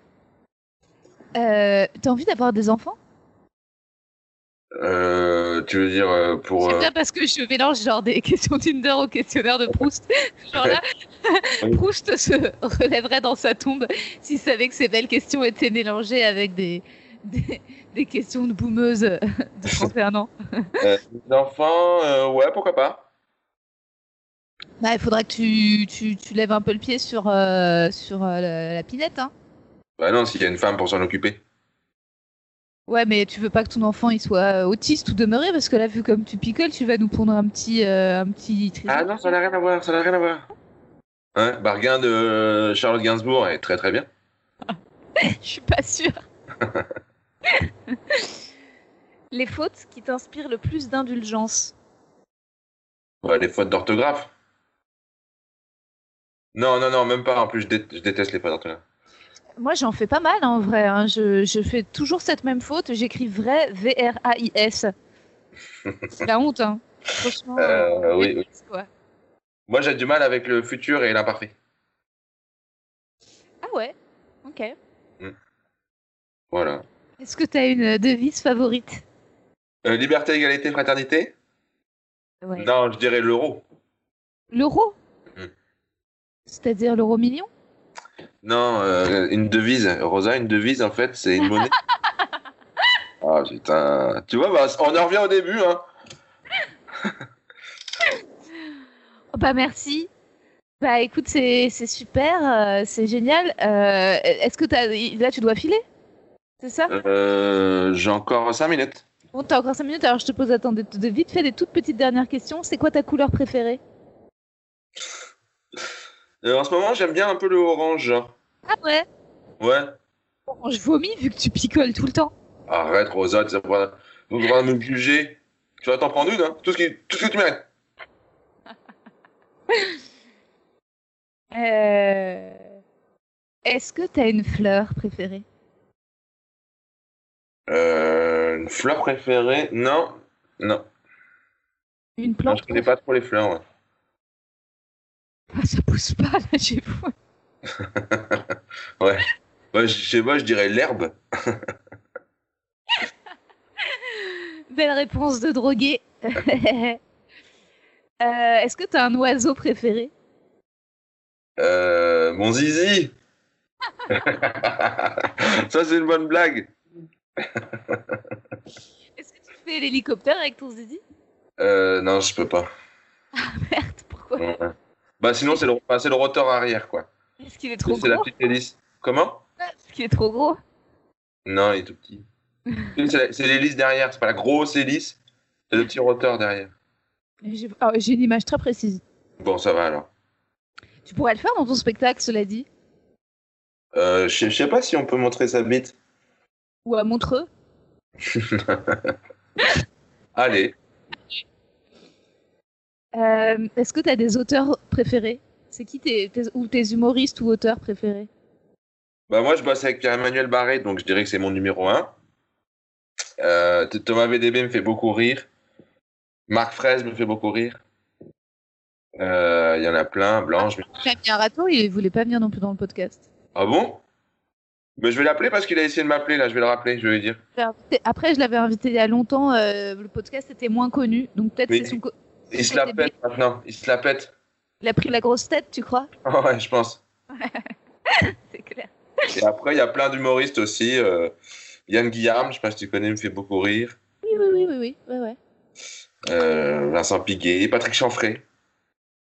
B: Euh, T'as envie d'avoir des enfants?
C: Euh, tu veux dire euh, pour...
B: C'est
C: euh,
B: bien parce que je mélange genre des questions Tinder au questionnaire de Proust. genre là, Proust se relèverait dans sa tombe s'il savait que ces belles questions étaient mélangées avec des, des, des questions de boumeuse de 31 ans.
C: euh, d'enfants, euh, ouais, pourquoi pas.
B: Bah, il faudra que tu, tu, tu lèves un peu le pied sur, euh, sur euh, la, la pinette. Hein.
C: Bah non, s'il y a une femme pour s'en occuper.
B: Ouais, mais tu veux pas que ton enfant il soit euh, autiste ou demeuré? Parce que là, vu comme tu picoles, tu vas nous prendre un petit, euh, un petit trésor.
C: Ah non, ça n'a rien à voir, ça n'a rien à voir. Hein, Bargain de euh, Charlotte Gainsbourg est très très bien.
B: Je suis pas sûre. Les fautes qui t'inspirent le plus d'indulgence?
C: Ouais, les fautes d'orthographe. Non, non, non, même pas. En plus, je, dé- je déteste les fautes d'orthographe.
B: Moi, j'en fais pas mal en vrai. hein. Je, je fais toujours cette même faute. J'écris vrai V-R-A-I-S. C'est la honte, hein. Franchement.
C: Euh, oui, oui.
B: quoi.
C: Moi, j'ai du mal avec le futur et l'imparfait.
B: Ah ouais Ok.
C: Voilà.
B: Est-ce que tu as une devise favorite?
C: Euh, liberté, égalité, fraternité?
B: Ouais.
C: Non, je dirais l'euro.
B: L'euro?
C: Hmm.
B: C'est-à-dire l'euro million?
C: Non, euh, une devise. Rosa, une devise, en fait, c'est une monnaie. Ah putain. Tu vois, bah, on en revient au début, hein.
B: Oh, Bah merci. Bah écoute, c'est super, euh, c'est génial. Euh, Est-ce que t'as... là tu dois filer? C'est ça?
C: J'ai encore 5 minutes.
B: Bon, t'as encore 5 minutes, alors je te pose de vite fait des toutes petites dernières questions. C'est quoi ta couleur préférée?
C: Euh, en ce moment, j'aime bien un peu le orange.
B: Ah ouais
C: Ouais.
B: Bon, Je vomis vu que tu picoles tout le temps.
C: Arrête, Rosa, tu devez me juger. Tu vas t'en prendre une, hein. Tout ce, qui... Tout ce que tu mérites.
B: Euh... Est-ce que t'as une fleur préférée?
C: Euh, une fleur préférée? Non. Non.
B: Une
C: Non,
B: plante
C: je connais pas trop les fleurs, ouais.
B: Ah, Ça pousse pas là chez vous.
C: Ouais. Je sais pas, je dirais l'herbe.
B: Belle réponse de drogué. Euh, Est-ce que t'as un oiseau préféré?
C: Euh, mon zizi. Ça, c'est une bonne blague.
B: Est-ce que tu fais l'hélicoptère avec ton zizi?
C: Euh, non, je peux pas.
B: Merde, pourquoi?
C: Ouais. Bah, sinon, c'est le, bah, c'est le rotor arrière, quoi.
B: Est-ce qu'il est trop
C: C'est la
B: gros
C: petite hélice. Comment?
B: Est-ce qu'il est trop gros?
C: Non, il est tout petit. c'est l'hélice derrière, c'est pas la grosse hélice, c'est le petit rotor derrière.
B: J'ai ah, j'ai une image très précise.
C: Bon, ça va alors.
B: Tu pourrais le faire dans ton spectacle, cela dit?
C: Euh, je sais- je sais pas si on peut montrer sa bite.
B: Ou à Montreux
C: Allez.
B: Euh, Est-ce que t'as des auteurs préférés? C'est qui tes, tes- ou tes humoristes ou auteurs préférés?
C: Bah, moi, je bosse avec Pierre-Emmanuel Barré, donc je dirais que c'est mon numéro un. Euh, T- Thomas VDB me fait beaucoup rire. Marc Fraise me fait beaucoup rire. Euh, Il y en a plein, Blanche. mais-
B: Fabien Rato, il voulait pas venir non plus dans le podcast.
C: Ah bon? Mais je vais l'appeler parce qu'il a essayé de m'appeler, là, je vais le rappeler, je vais lui dire.
B: Après, je l'avais invité il y a longtemps, euh, le podcast était moins connu, donc peut-être c'est son... co-
C: Il se la pète maintenant, il se la pète.
B: Il a pris la grosse tête, tu crois?
C: Ah ouais, je pense.
B: C'est clair.
C: Et après, il y a plein d'humoristes aussi. euh, Yann Guillaume, je sais pas si tu connais, me fait beaucoup rire.
B: Oui, oui, oui, oui, oui, ouais, ouais.
C: Euh, Vincent Piguet, Patrick Chanfray.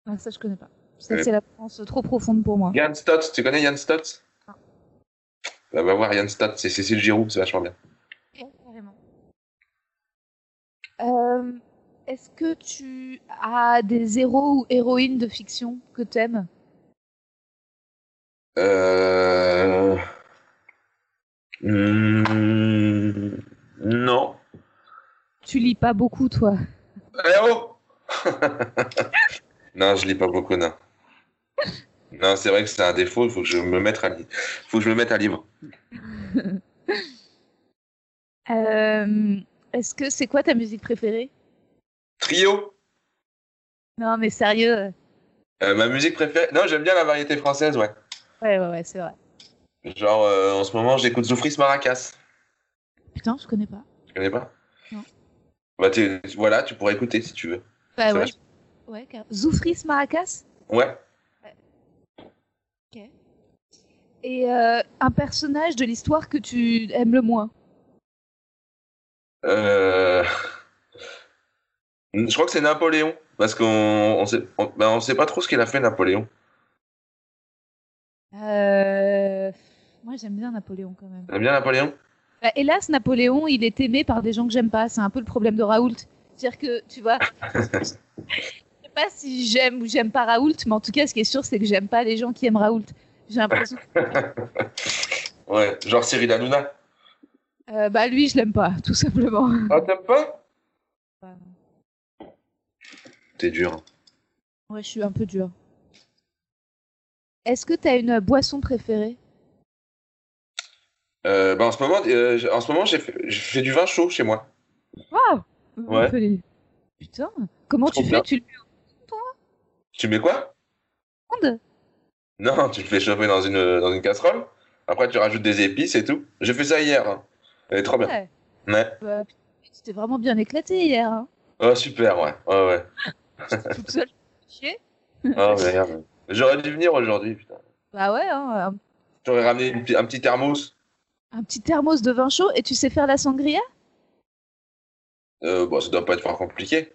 B: Ah, ça, je connais pas. Ça,
C: Ouais.
B: c'est la France trop profonde pour moi.
C: Yann Stotz, tu connais Yann Stotz
B: Non.
C: Bah, va voir Yann Stotz, c'est Cécile Giroux, c'est vachement bien.
B: Ok, carrément. Euh, Est-ce que tu as des héros ou héroïnes de fiction que t'aimes?
C: Euh... hmm, Non.
B: Tu lis pas beaucoup, toi.
C: Eh oh Non, je lis pas beaucoup, non. Non, c'est vrai que c'est un défaut, il faut que je me mette à lire. faut que je me mette à livre.
B: Euh, Est-ce que c'est quoi ta musique préférée?
C: Trio
B: Non, mais sérieux.
C: Euh, Ma musique préférée Non, j'aime bien la variété française, ouais.
B: Ouais, ouais, ouais, c'est vrai.
C: Genre, euh, en ce moment, j'écoute Zoufris Maracas.
B: Putain, je connais pas.
C: Tu connais pas?
B: Non.
C: Bah, tu- voilà, tu pourrais écouter si tu veux.
B: Bah ouais. Ouais, car... Zoufris Maracas?
C: Ouais.
B: Ok. Et euh, un personnage de l'histoire que tu aimes le moins?
C: Euh... Je crois que c'est Napoléon. Parce qu'on on sait, on, ben, on sait pas trop ce qu'il a fait, Napoléon.
B: euh... Moi, j'aime bien Napoléon quand même.
C: T'aimes bien Napoléon?
B: Bah, hélas, Napoléon, il est aimé par des gens que j'aime pas. C'est un peu le problème de Raoult. C'est-à-dire que, tu vois, je sais pas si j'aime ou j'aime pas Raoult, mais en tout cas, ce qui est sûr, c'est que j'aime pas les gens qui aiment Raoult. J'ai l'impression
C: Ouais, genre Cyril Hanouna.
B: Euh, bah lui, je l'aime pas, tout simplement.
C: Ah, t'aimes pas?
B: Ouais,
C: T'es dur. hein.
B: je suis un peu dur. Est-ce que tu as une boisson préférée?
C: Euh, bah, en ce moment, euh, en ce moment, j'ai fait, du vin chaud chez moi.
B: Waouh
C: Ouais.
B: Putain, comment tu fais? Tu le
C: Tu mets quoi? Non, tu le fais chauffer dans une, dans une casserole. Après, tu rajoutes des épices et tout. J'ai fait ça hier. hein. Elle est trop bien.
B: Ouais.
C: Ouais.
B: Bah, tu t'es vraiment bien éclaté hier. Hein.
C: Oh, super, ouais. Ouais, ouais.
B: Toute seule. Chier.
C: Oh, merde. J'aurais dû venir aujourd'hui, putain.
B: Bah ouais, hein, un,
C: J'aurais ramené une un petit thermos.
B: un petit thermos de vin chaud et tu sais faire la sangria?
C: Euh, bon, ça doit pas être fort compliqué.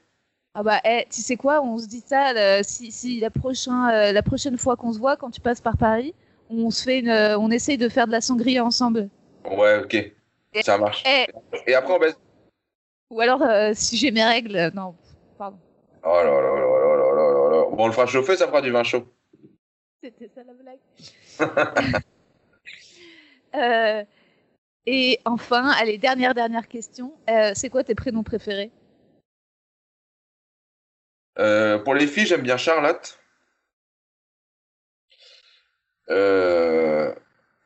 B: Ah bah, eh, tu sais quoi, on se dit ça, euh, si, si la, prochain, euh, la prochaine fois qu'on se voit, quand tu passes par Paris, on se fait une, euh, on essaye de faire de la sangria ensemble.
C: Ouais, ok. Ça marche.
B: Eh,
C: Et après, on baisse.
B: ou alors, euh, si j'ai mes règles, euh, non, pardon.
C: Oh là là là là là là là Bon, on le fera chauffer, ça fera du vin chaud.
B: C'était ça la blague. euh, et enfin, allez, dernière, dernière question. Euh, c'est quoi tes prénoms préférés?
C: Euh, Pour les filles, j'aime bien Charlotte. Euh,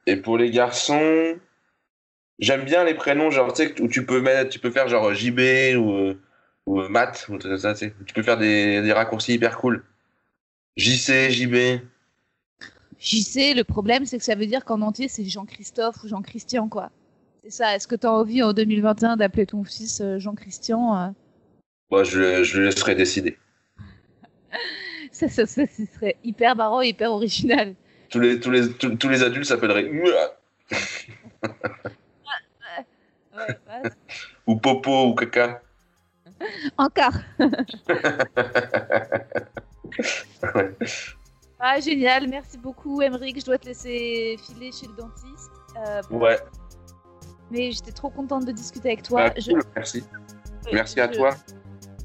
C: et pour les garçons, j'aime bien les prénoms genre, tu sais, où tu peux, mettre, tu peux faire genre JB ou euh, ou Matt ou tout ça, tu peux faire des, des raccourcis hyper cool. JC, JB.
B: JC, le problème, c'est que ça veut dire qu'en entier, c'est Jean-Christophe ou Jean-Christian, quoi. C'est ça. Est-ce que tu as envie en 2021 d'appeler ton fils euh, Jean-Christian euh?
C: Moi, je, je le laisserai décider.
B: ça, ça, ça, ce serait hyper marrant hyper original.
C: Tous les tous les tous, tous les adultes s'appelleraient Mua
B: Ouais, ouais.
C: ou Popo ou Caca.
B: Encore.
C: Ouais.
B: Ah, génial. Merci beaucoup, Emeric. Je dois te laisser filer chez le dentiste. Euh,
C: Ouais.
B: Mais j'étais trop contente de discuter avec toi.
C: Bah,
B: Je-
C: merci. Merci à toi.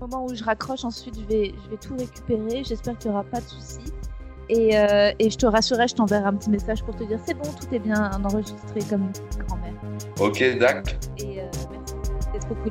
B: Au moment où je raccroche, ensuite, je vais, je vais tout récupérer. J'espère qu'il n'y aura pas de soucis. Et, euh, et je te rassurerai, je t'enverrai un petit message pour te dire c'est bon, tout est bien enregistré comme une grand-mère.
C: Ok, Dac.
B: Et euh, merci, c'était trop cool.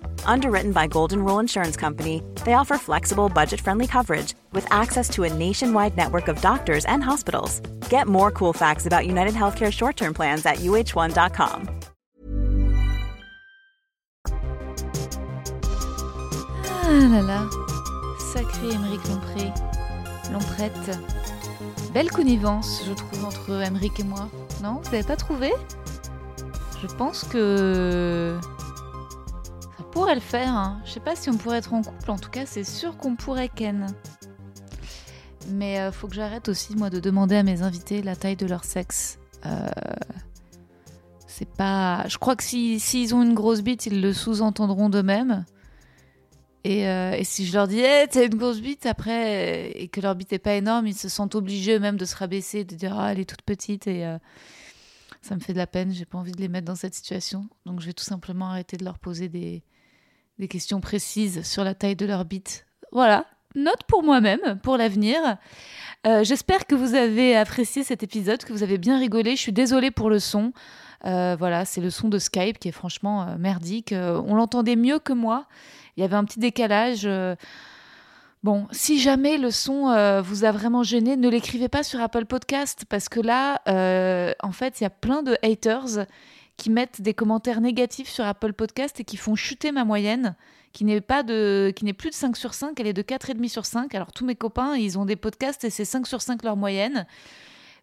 D: Underwritten by Golden Rule Insurance Company, they offer flexible, budget friendly coverage with access to a nationwide network of doctors and hospitals. Get more cool facts about United Healthcare short term plans at uh1.com.
B: Ah là là, sacré Émeric Lompré, Lomprette. Belle connivence, je trouve, entre Émeric et moi. Non, vous n'avez pas trouvé Je pense que pourrait le faire. Hein. Je sais pas si on pourrait être en couple, en tout cas, c'est sûr qu'on pourrait ken. Mais euh, faut que j'arrête aussi, moi, de demander à mes invités la taille de leur sexe. Euh, C'est pas. Je crois que si- s'ils ont une grosse bite, ils le sous-entendront d'eux-mêmes. Et, euh, et si je leur dis, hey, t'as une grosse bite après, et que leur bite est pas énorme, ils se sentent obligés eux-mêmes de se rabaisser, de dire, ah, elle est toute petite, et euh, ça me fait de la peine, j'ai pas envie de les mettre dans cette situation. Donc je vais tout simplement arrêter de leur poser des, des questions précises sur la taille de leur bite. Voilà, note pour moi-même, pour l'avenir. Euh, J'espère que vous avez apprécié cet épisode, que vous avez bien rigolé. Je suis désolée pour le son. Euh, voilà, c'est le son de Skype qui est franchement euh, merdique. On l'entendait mieux que moi. Il y avait un petit décalage. Bon, si jamais le son vous a vraiment gêné, ne l'écrivez pas sur Apple Podcast parce que là, en fait, il y a plein de haters qui mettent des commentaires négatifs sur Apple Podcast et qui font chuter ma moyenne, qui n'est pas de, qui n'est plus de 5 sur 5, elle est de 4,5 sur 5. Alors tous mes copains, ils ont des podcasts et c'est 5 sur 5 leur moyenne.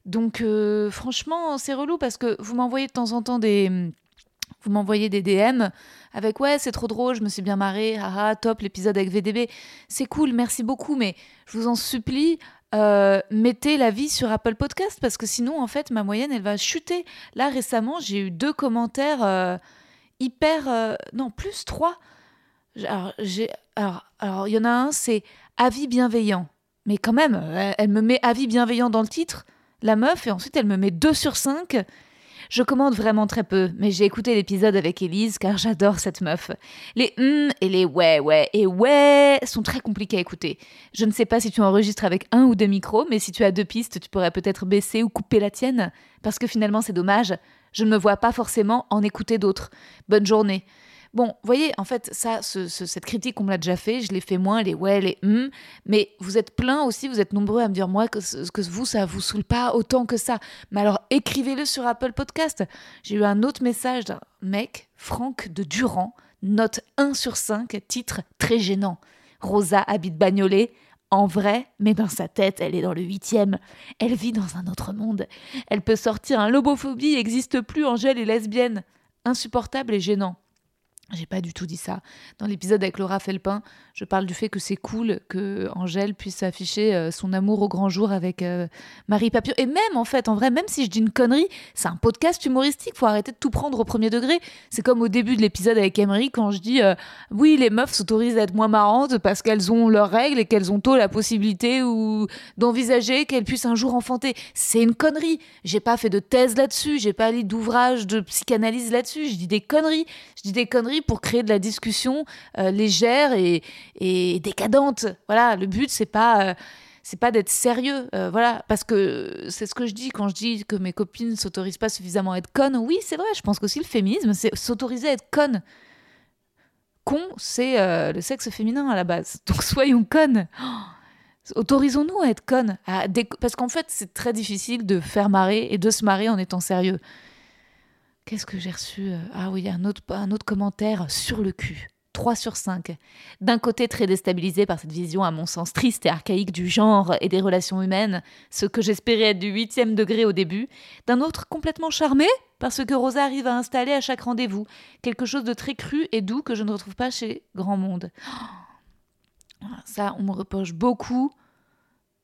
B: Donc euh, franchement, c'est relou parce que vous m'envoyez de temps en temps des vous m'envoyez des DM avec ouais, c'est trop drôle, je me suis bien marrée, haha, top l'épisode avec VDB. C'est cool, merci beaucoup, mais je vous en supplie, euh, mettez la vie sur Apple Podcast parce que sinon, en fait, ma moyenne, elle va chuter. Là, récemment, j'ai eu deux commentaires euh, hyper. euh, non, plus trois. Alors, j'ai- alors, alors, il y en a un, c'est avis bienveillant. Mais quand même, elle, elle me met avis bienveillant dans le titre, la meuf, et ensuite, elle me met 2 sur 5. Je commande vraiment très peu, mais j'ai écouté l'épisode avec Elise car j'adore cette meuf. Les hum et les ouais ouais et ouais sont très compliqués à écouter. Je ne sais pas si tu enregistres avec un ou deux micros, mais si tu as deux pistes, tu pourrais peut-être baisser ou couper la tienne, parce que finalement c'est dommage. Je ne me vois pas forcément en écouter d'autres. Bonne journée. Bon, voyez, en fait, ça, cette critique, on me l'a déjà fait, je l'ai fait moins, les ouais, les hum, mais vous êtes plein aussi, vous êtes nombreux à me dire, moi, que, que vous, ça vous saoule pas autant que ça. Mais alors, écrivez-le sur Apple Podcast. J'ai eu un autre message d'un mec, Franck de Durand, note 1 sur 5, titre très gênant. Rosa habite Bagnolet, en vrai, mais dans sa tête, elle est dans le huitième. Elle vit dans un autre monde. Elle peut sortir un lobophobie, existe plus, Angèle est lesbienne. Insupportable et gênant. J'ai pas du tout dit ça. Dans l'épisode avec Laura Felpin, je parle du fait que c'est cool que Angèle puisse afficher euh, son amour au grand jour avec euh, Marie Papillon. Et même, en fait, en vrai, même si je dis une connerie, c'est un podcast humoristique. Faut arrêter de tout prendre au premier degré. C'est comme au début de l'épisode avec Emery quand je dis euh, oui, les meufs s'autorisent à être moins marrantes parce qu'elles ont leurs règles et qu'elles ont tôt la possibilité ou d'envisager qu'elles puissent un jour enfanter. C'est une connerie. J'ai pas fait de thèse là-dessus. J'ai pas lu d'ouvrage de psychanalyse là-dessus. Je dis des conneries. Je dis des conneries pour créer de la discussion euh, légère et, décadente. Voilà, le but c'est pas euh, pas d'être sérieux, euh, voilà, parce que c'est ce que je dis quand je dis que mes copines s'autorisent pas suffisamment à être connes. Oui, c'est vrai, je pense qu'aussi le féminisme, c'est s'autoriser à être conne. Con, c'est le sexe féminin à la base. Donc soyons connes. Autorisons-nous à être connes. Parce qu'en fait, c'est très difficile de faire marrer et de se marrer en étant sérieux. Qu'est-ce que j'ai reçu euh, Ah oui, un autre, un autre commentaire sur le cul. 3 sur 5. D'un côté très déstabilisé par cette vision à mon sens triste et archaïque du genre et des relations humaines, ce que j'espérais être du huitième degré au début, d'un autre complètement charmé parce que Rosa arrive à installer à chaque rendez-vous quelque chose de très cru et doux que je ne retrouve pas chez Grand Monde. Ça, on me reproche beaucoup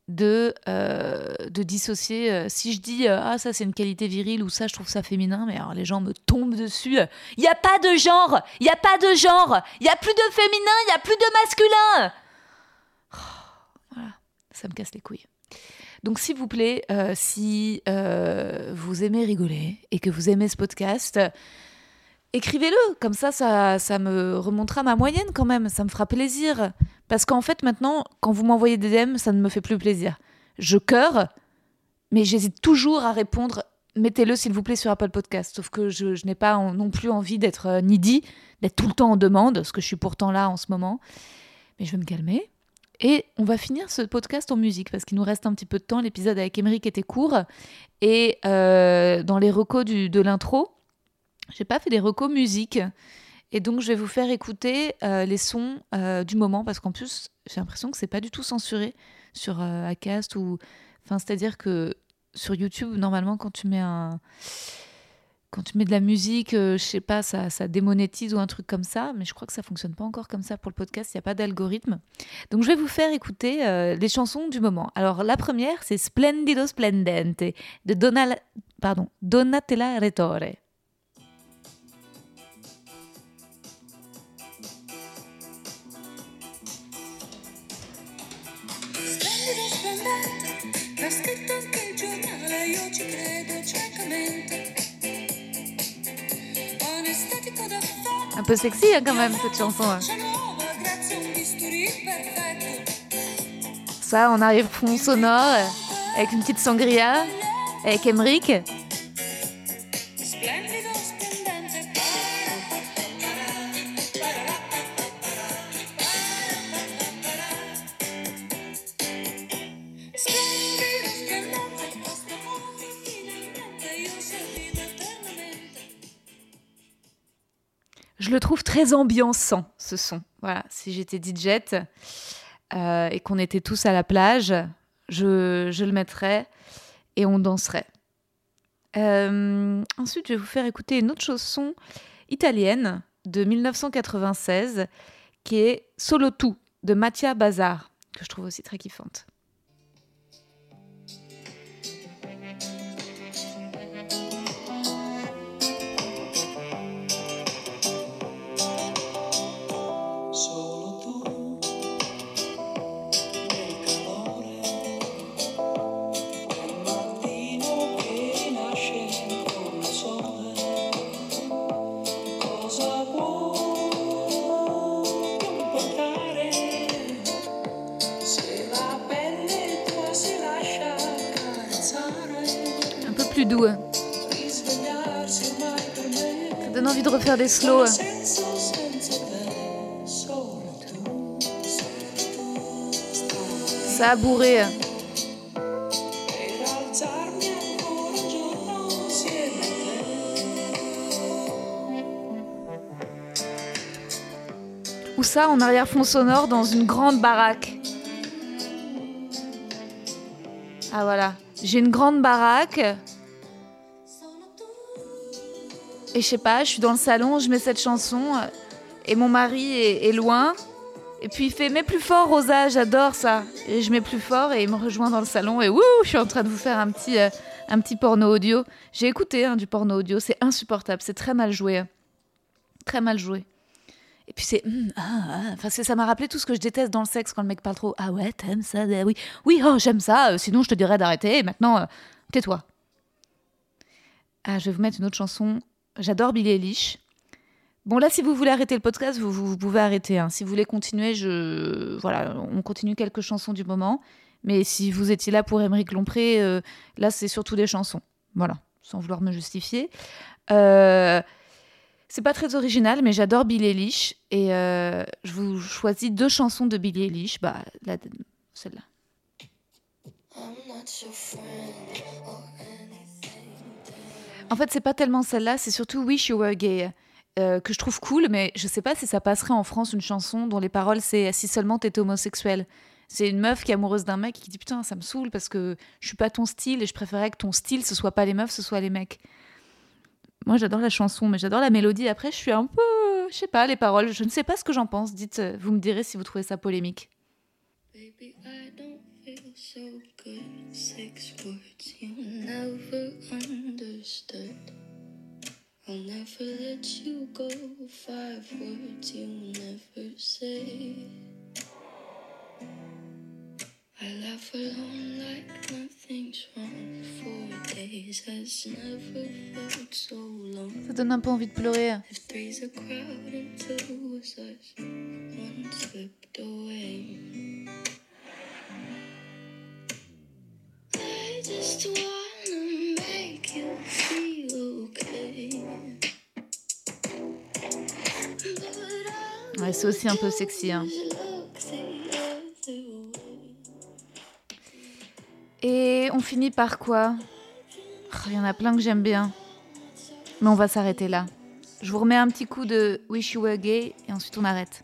B: de, euh, de dissocier. Euh, si je dis euh, ah ça c'est une qualité virile ou ça je trouve ça féminin, mais alors les gens me tombent dessus. Il n'y a pas de genre, il y a pas de genre, il y a plus de féminin, il y a plus de masculin. Oh, voilà, ça me casse les couilles. Donc s'il vous plaît, si vous aimez rigoler et que vous aimez ce podcast, écrivez-le, comme ça, ça, ça me remontera ma moyenne quand même, ça me fera plaisir. Parce qu'en fait, maintenant, quand vous m'envoyez des DM, ça ne me fait plus plaisir. Je cœur, mais j'hésite toujours à répondre. Mettez-le, s'il vous plaît, sur Apple Podcast. Sauf que je, n'ai pas non plus envie d'être euh, needy, d'être tout le temps en demande, parce que je suis pourtant là en ce moment. Mais je vais me calmer. Et on va finir ce podcast en musique, parce qu'il nous reste un petit peu de temps. L'épisode avec Émeric était court. Et euh, dans les recos de l'intro, j'ai pas fait des recos musique. Et donc, je vais vous faire écouter euh, les sons euh, du moment, parce qu'en plus, j'ai l'impression que c'est pas du tout censuré sur euh, Acast ou. Enfin, c'est-à-dire que sur YouTube, normalement, quand tu mets un. Quand tu mets de la musique, je sais pas, ça, ça démonétise ou un truc comme ça, mais je crois que ça fonctionne pas encore comme ça pour le podcast, il n'y a pas d'algorithme. Donc je vais vous faire écouter les chansons du moment. Alors la première, c'est Splendido Splendente de Donal... Pardon, Donatella Retore. Un peu sexy hein, quand même cette chanson. Hein. Ça, on arrive fond sonore avec une petite sangria avec Emric. Très ambiançant, ce son. Voilà, si j'étais DJ euh, et qu'on était tous à la plage, je, le mettrais et on danserait. Euh, ensuite, je vais vous faire écouter une autre chanson italienne de 1996 qui est Solo Tu de Mattia Bazar, que je trouve aussi très kiffante. Refaire des slows. Ça a bourré. Ou ça en arrière-fond sonore dans une grande baraque. Ah voilà, j'ai une grande baraque. Et je sais pas, je suis dans le salon, je mets cette chanson et mon mari est, loin. Et puis il fait mais plus fort Rosa, j'adore ça. Et je mets plus fort et il me rejoint dans le salon et wouh, je suis en train de vous faire un petit, euh, un petit porno audio. J'ai écouté hein, du porno audio, c'est insupportable, c'est très mal joué. Très mal joué. Et puis c'est hum, ah, ah. ça m'a rappelé tout ce que je déteste dans le sexe quand le mec parle trop. Ah ouais, t'aimes ça euh, Oui, oui, oh j'aime ça. euh, sinon je te dirais d'arrêter. Maintenant, euh, tais-toi. Ah, je vais vous mettre une autre chanson. J'adore Billie Eilish. Bon là, si vous voulez arrêter le podcast, vous, pouvez arrêter. hein. Si vous voulez continuer, je voilà, on continue quelques chansons du moment. Mais si vous étiez là pour Émeric Lompré, euh, là c'est surtout des chansons. Voilà, sans vouloir me justifier. Euh, c'est pas très original, mais j'adore Billie Eilish et euh, je vous choisis deux chansons de Billie Eilish. Bah, celle-là. En fait, c'est pas tellement celle-là, c'est surtout Wish You Were Gay. euh, que je trouve cool, mais je sais pas si ça passerait en France une chanson dont les paroles c'est si seulement t'étais homosexuel. C'est une meuf qui est amoureuse d'un mec qui dit putain ça me saoule parce que je suis pas ton style et je préférais que ton style ce soit pas les meufs, ce soit les mecs. Moi j'adore la chanson, mais j'adore la mélodie. Après je suis un peu, je sais pas les paroles, je ne sais pas ce que j'en pense. Dites, euh, vous me direz si vous trouvez ça polémique.
E: Baby, I so good. Six words you never understood. I'll never let you go. Five words you never say. I laugh alone like nothing's wrong. Four days has never felt so long.
B: Ça donne un peu envie de pleurer.
E: If three's a crowd and two was us, one slipped away. Just wanna make you feel okay. But
B: Ouais, c'est aussi un peu sexy. hein. Et on finit par quoi? Oh, Il y en a plein que j'aime bien. Mais on va s'arrêter là. Je vous remets un petit coup de Wish You Were Gay et ensuite on arrête.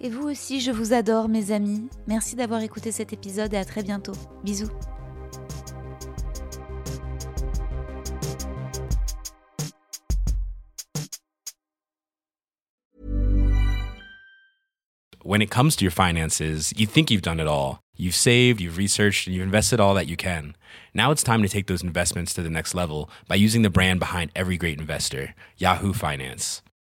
B: Et vous aussi, je vous adore, mes amis. Merci d'avoir écouté cet épisode et à très bientôt. Bisous.
F: when it comes to your finances, you think you've done it all. You've saved, you've researched, and you've invested all that you can. Now it's time to take those investments to the next level by using the brand behind every great investor, Yahoo Finance.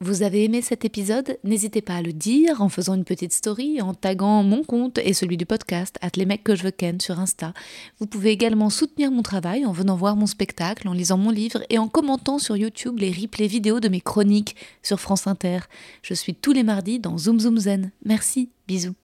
B: Vous avez aimé cet épisode? N'hésitez pas à le dire en faisant une petite story, en taguant mon compte et celui du podcast, les que je veux ken sur Insta. Vous pouvez également soutenir mon travail en venant voir mon spectacle, en lisant mon livre et en commentant sur YouTube les replays vidéo de mes chroniques sur France Inter. Je suis tous les mardis dans Zoom Zoom Zen. Merci, bisous.